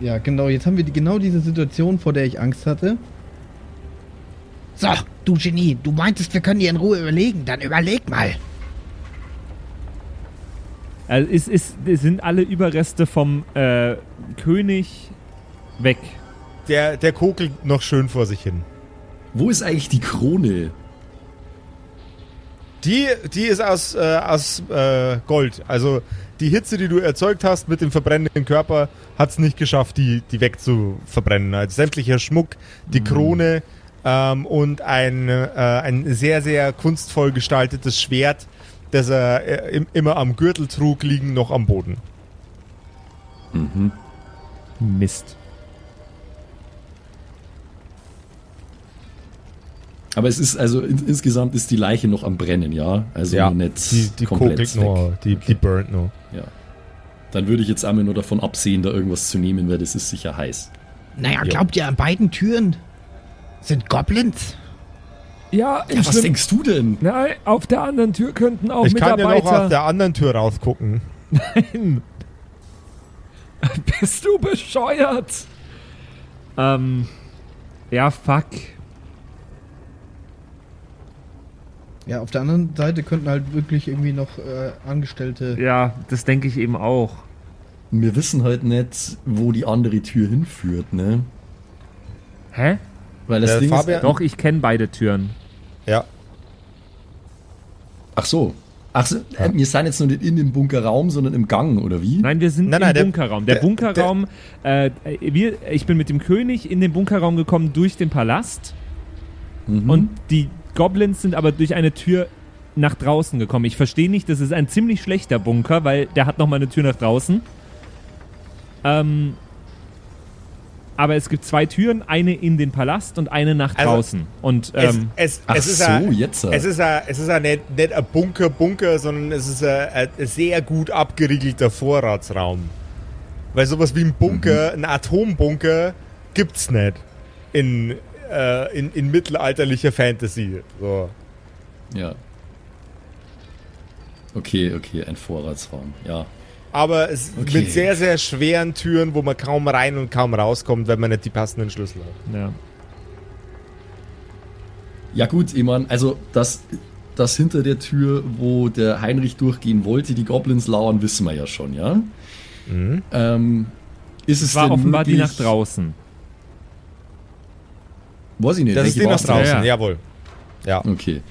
Speaker 4: Ja, genau. Jetzt haben wir die, genau diese Situation, vor der ich Angst hatte.
Speaker 6: So, du Genie, du meintest, wir können dir in Ruhe überlegen. Dann überleg mal.
Speaker 2: Also es, ist, es sind alle Überreste vom äh, König weg.
Speaker 1: Der, der kokelt noch schön vor sich hin.
Speaker 3: Wo ist eigentlich die Krone?
Speaker 1: Die, die ist aus, äh, aus äh, Gold. Also die Hitze, die du erzeugt hast mit dem verbrennenden Körper, hat es nicht geschafft, die, die wegzuverbrennen. Also sämtlicher Schmuck, die Krone ähm, und ein, äh, ein sehr, sehr kunstvoll gestaltetes Schwert, das er äh, im, immer am Gürtel trug, liegen noch am Boden.
Speaker 2: Mist.
Speaker 3: Aber es ist also in, insgesamt ist die Leiche noch am Brennen, ja? Also noch nicht
Speaker 1: die, die
Speaker 3: komplett weg.
Speaker 1: nur, die, die burnt nur.
Speaker 3: Ja. Dann würde ich jetzt einmal nur davon absehen, da irgendwas zu nehmen, weil das ist sicher heiß.
Speaker 6: Naja, glaubt ihr, an beiden Türen sind Goblins?
Speaker 7: Ja,
Speaker 3: Ja, was denkst du denn?
Speaker 7: Nein, auf der anderen Tür könnten auch
Speaker 1: Ich kann ja noch
Speaker 7: Mitarbeiter.
Speaker 1: aus der anderen Tür rausgucken.
Speaker 7: Bist du bescheuert?
Speaker 2: Ähm, ja, fuck.
Speaker 4: Ja, auf der anderen Seite könnten halt wirklich irgendwie noch äh, Angestellte.
Speaker 2: Ja, das denke ich eben auch.
Speaker 3: Wir wissen halt nicht, wo die andere Tür hinführt, ne?
Speaker 2: Hä?
Speaker 3: Weil das
Speaker 1: Der
Speaker 3: Ding
Speaker 1: Fabian-
Speaker 3: ist.
Speaker 2: Doch, ich kenne beide Türen.
Speaker 1: Ja.
Speaker 3: Ach so. Ach so, äh, wir sind jetzt noch nicht in dem Bunkerraum, sondern im Gang, oder wie?
Speaker 2: Nein, wir sind
Speaker 1: Nein, nein,
Speaker 2: im
Speaker 1: der-
Speaker 2: Bunkerraum. Der,
Speaker 1: der-
Speaker 2: Bunkerraum, äh, wir, ich bin mit dem König in den Bunkerraum gekommen durch den Palast
Speaker 3: Mhm.
Speaker 2: und die Goblins sind aber durch eine Tür nach draußen gekommen. Ich verstehe nicht, das ist ein ziemlich schlechter Bunker, weil der hat nochmal eine Tür nach draußen. Ähm, aber es gibt zwei Türen, eine in den Palast und eine nach
Speaker 1: Also,
Speaker 2: draußen. Und
Speaker 1: Es,
Speaker 2: ähm,
Speaker 1: es,
Speaker 3: Ach
Speaker 1: es ist
Speaker 3: so,
Speaker 1: ein,
Speaker 3: jetzt.
Speaker 1: Es ist ein, es ist nicht, nicht ein Bunker, Bunker, sondern es ist ein, sehr gut abgeriegelter Vorratsraum. Weil sowas wie ein Bunker, ein Atombunker, gibt's nicht in, äh, in, in mittelalterlicher Fantasy. So.
Speaker 3: Ja. Okay, okay, ein Vorratsraum, ja.
Speaker 1: Aber es
Speaker 3: Okay.
Speaker 1: mit sehr, sehr schweren Türen, wo man kaum rein und kaum rauskommt, wenn man nicht die passenden Schlüssel hat.
Speaker 2: ja.
Speaker 3: Ja gut, ich mein, also das, das hinter der Tür, wo der Heinrich durchgehen wollte, die Goblins lauern, wissen wir ja schon, ja? Ähm, ist es
Speaker 2: Es war
Speaker 3: denn
Speaker 2: offenbar die
Speaker 3: möglich,
Speaker 2: nach draußen.
Speaker 3: Weiß ich nicht.
Speaker 1: Das ist die nach draußen,
Speaker 2: ja.
Speaker 1: jawohl. Ja,
Speaker 3: Okay.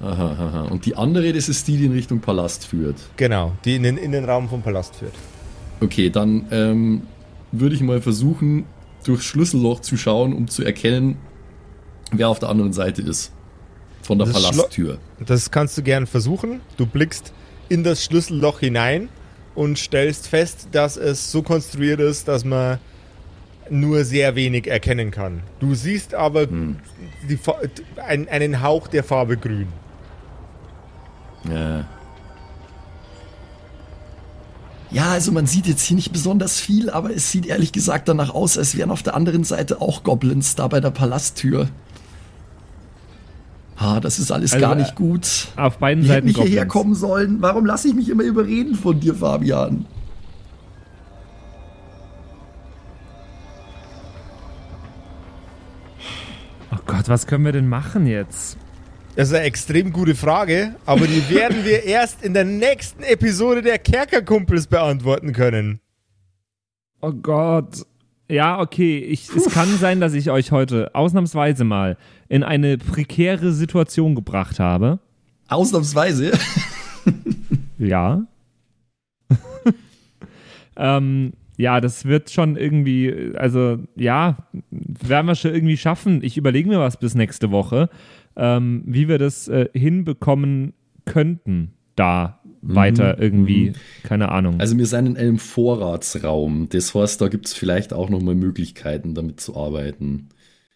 Speaker 3: Aha, aha. Und die andere, das ist die, die in Richtung Palast führt.
Speaker 1: genau. Die in den Innenraum vom Palast führt.
Speaker 3: Okay, dann ähm, würde ich mal versuchen, durchs Schlüsselloch zu schauen, um zu erkennen, wer auf der anderen Seite ist. Von der
Speaker 1: Das Schlo-
Speaker 3: Palasttür.
Speaker 1: Das kannst du gern versuchen. Du blickst in das Schlüsselloch hinein und stellst fest, dass es so konstruiert ist, dass man nur sehr wenig erkennen kann. Du siehst aber die, Fa- ein, einen Hauch der Farbe grün.
Speaker 3: Ja. Ja, also man sieht jetzt hier nicht besonders viel, aber es sieht ehrlich gesagt danach aus, als wären auf der anderen Seite auch Goblins da bei der Palasttür. Ah, das ist alles
Speaker 2: Also,
Speaker 3: gar nicht gut.
Speaker 2: Auf beiden
Speaker 3: Ich hätte
Speaker 2: Seiten
Speaker 3: nicht hierher kommen sollen. Warum lasse ich mich immer überreden von dir, Fabian?
Speaker 2: Oh Gott, was können wir denn machen jetzt?
Speaker 1: Das ist eine extrem gute Frage, aber die werden wir erst in der nächsten Episode der Kerkerkumpels beantworten können.
Speaker 7: Oh Gott.
Speaker 2: Ja, okay. Ich, es kann sein, dass ich euch heute ausnahmsweise mal in eine prekäre Situation gebracht habe.
Speaker 3: Ausnahmsweise.
Speaker 2: Ja. ähm, ja, das wird schon irgendwie, also ja, werden wir schon irgendwie schaffen. Ich überlege mir was bis nächste Woche, ähm, wie wir das äh, hinbekommen könnten, da weiter irgendwie, keine Ahnung.
Speaker 3: Also wir sind in einem Vorratsraum. Das heißt, da gibt es vielleicht auch nochmal Möglichkeiten, damit zu arbeiten.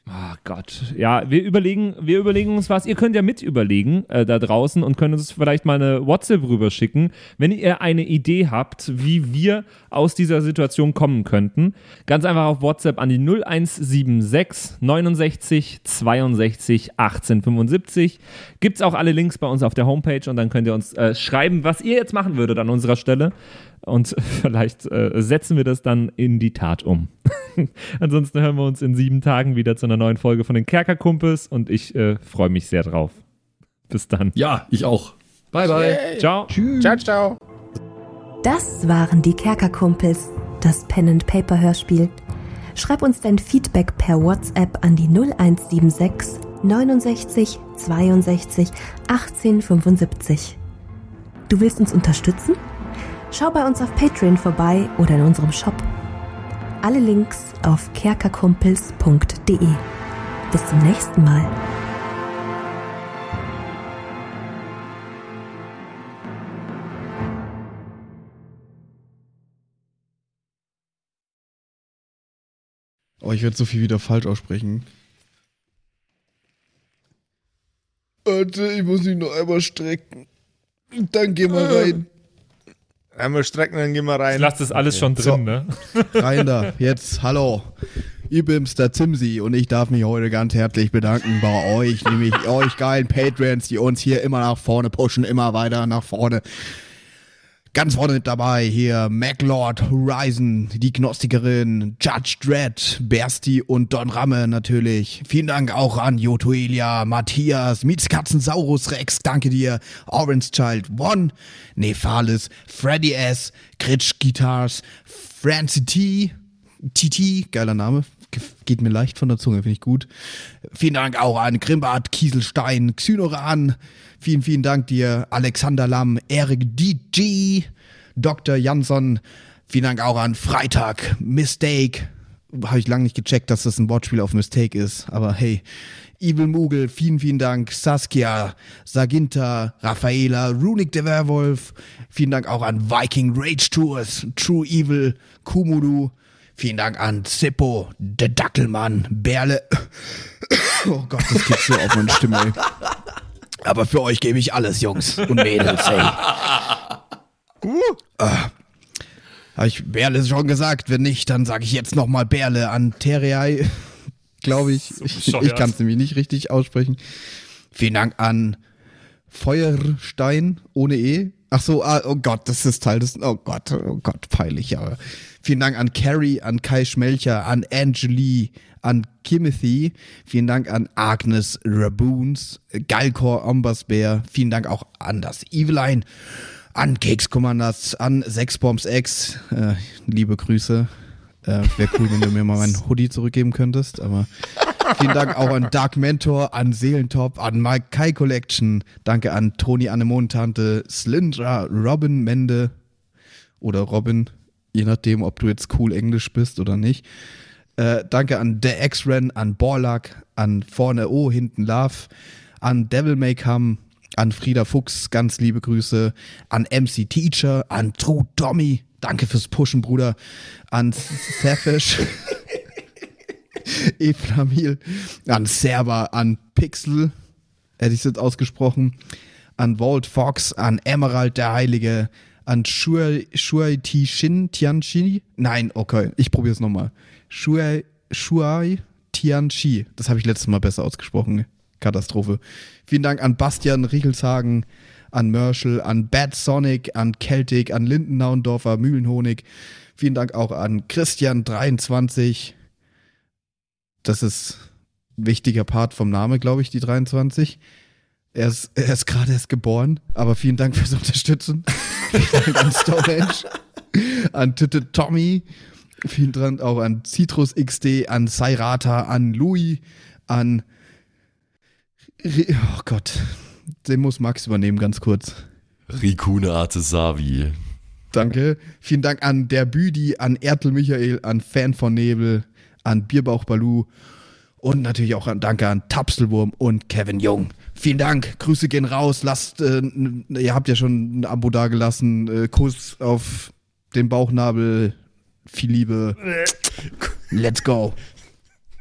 Speaker 2: Oh Gott. Ja, wir überlegen, wir überlegen uns was. Ihr könnt ja mit überlegen äh, da draußen und könnt uns vielleicht mal eine WhatsApp rüberschicken, wenn ihr eine Idee habt, wie wir aus dieser Situation kommen könnten. Ganz einfach auf WhatsApp an die 0176 69 62 18 75. Gibt's auch alle Links bei uns auf der Homepage und dann könnt ihr uns äh, schreiben, was ihr jetzt machen würdet an unserer Stelle. Und vielleicht äh, setzen wir das dann in die Tat um. Ansonsten hören wir uns in sieben Tagen wieder zu einer neuen Folge von den Kerkerkumpels und ich äh, freue mich sehr drauf. Bis dann.
Speaker 3: Ja, ich auch. Bye, bye.
Speaker 2: Ciao.
Speaker 1: Ciao, ciao.
Speaker 5: Das waren die Kerkerkumpels, das Pen and Paper Hörspiel. Schreib uns dein Feedback per WhatsApp an die 0176 69 62 18 75. Du willst uns unterstützen? Schau bei uns auf Patreon vorbei oder in unserem Shop. Alle Links auf kerkerkumpels.de. Bis zum nächsten Mal.
Speaker 4: Oh, ich werde so viel wieder falsch aussprechen. Warte, ich muss mich noch einmal strecken. Dann gehen wir rein.
Speaker 1: Einmal strecken, dann gehen wir
Speaker 2: Ich
Speaker 1: rein.
Speaker 2: lasse das alles schon drin,
Speaker 4: So.
Speaker 2: ne?
Speaker 4: Rein da. Jetzt, hallo. Ich bin's, der Zimsi und ich darf mich heute ganz herzlich bedanken bei euch, nämlich euch geilen Patreons, die uns hier immer nach vorne pushen, immer weiter nach vorne. Ganz vorne mit dabei hier MacLord, Horizon, die Gnostikerin, Judge Dredd, Bersti und Don Ramme natürlich. Vielen Dank auch an Jotoelia, Matthias, Mietskatzensaurus Rex, danke dir, Orange Child One, Nephalis, Freddy S, Kritsch Guitars, Francie T, TT, geiler Name, ge- geht mir leicht von der Zunge, finde ich gut. Vielen Dank auch an Grimbart, Kieselstein, Xynoran, vielen, vielen Dank dir, Alexander Lamm, Erik DG, Dr. Jansson, vielen Dank auch an Freitag, Mistake, habe ich lange nicht gecheckt, dass das ein Wortspiel auf Mistake ist, aber hey, Evil Mugel, vielen, vielen Dank, Saskia, Saginta, Raffaela, Runic der Werwolf, vielen Dank auch an Viking Rage Tours, True Evil, Kumudu, vielen Dank an Zippo, der Dackelmann, Berle, oh Gott, das geht so auf meine Stimme, ey. Aber für euch gebe ich alles, Jungs und Mädels, hey. Habe ich Berle schon gesagt? Wenn nicht, dann sage ich jetzt nochmal Berle an Terrei. Glaube ich. ich ich
Speaker 2: bescheuert.
Speaker 4: kann es nämlich nicht richtig aussprechen. Vielen Dank an Feuerstein ohne E. Ach so, ah, oh Gott, das ist Teil des. Oh Gott, oh Gott, peinlich, aber. Vielen Dank an Carrie, an Kai Schmelcher, an Angeli, an Kimothy. Vielen Dank an Agnes Raboons, Galkor Ombasbär. Vielen Dank auch an das Eveline, an Keks Commanders, an Sexbombs X. Äh, liebe Grüße. Äh, Wäre cool, wenn du mir mal meinen Hoodie zurückgeben könntest, aber vielen Dank auch an Dark Mentor, an Seelentop, an Mike Kai Collection. Danke an Toni Anemontante, Slyndra, Robin Mende oder Robin, je nachdem, ob du jetzt cool Englisch bist oder nicht. Äh, danke an The X-Ren, an Borlak, an Vorne O, hinten Love, an Devil May Come, an Frieda Fuchs, ganz liebe Grüße, an MC Teacher, an True Tommy, danke fürs Pushen, Bruder, an Safish, Eflamil, an Server, an Pixel, hätte ich es jetzt ausgesprochen, an Walt Fox, an Emerald der Heilige, an Shuai, Shuai Shin Tianchi. Nein, okay, ich probiere es nochmal. Shuai, Shuai Tianchi. Das habe ich letztes Mal besser ausgesprochen. Katastrophe. Vielen Dank an Bastian Riechelshagen, an Merschel, an Bad Sonic, an Celtic, an Lindennaundorfer, Mühlenhonig. Vielen Dank auch an Christian23. Das ist ein wichtiger Part vom Name, glaube ich, die 23. Er ist, er ist gerade erst geboren, aber vielen Dank fürs Unterstützen. vielen Dank an Stonehenge, an Titte Tommy, vielen Dank auch an Citrus XD, an Sairata, an Louis, an. Oh Gott, den muss Max übernehmen, ganz kurz.
Speaker 3: Rikune Artesavi.
Speaker 4: Danke. Vielen Dank an der Büdi, an Ertel Michael, an Fan von Nebel, an Bierbauch Balu und natürlich auch an, danke an Tapselwurm und Kevin Jung. Vielen Dank. Grüße gehen raus. Lasst, äh, ihr habt ja schon ein Abo dagelassen. Äh, Kuss auf den Bauchnabel. Viel Liebe. Let's go.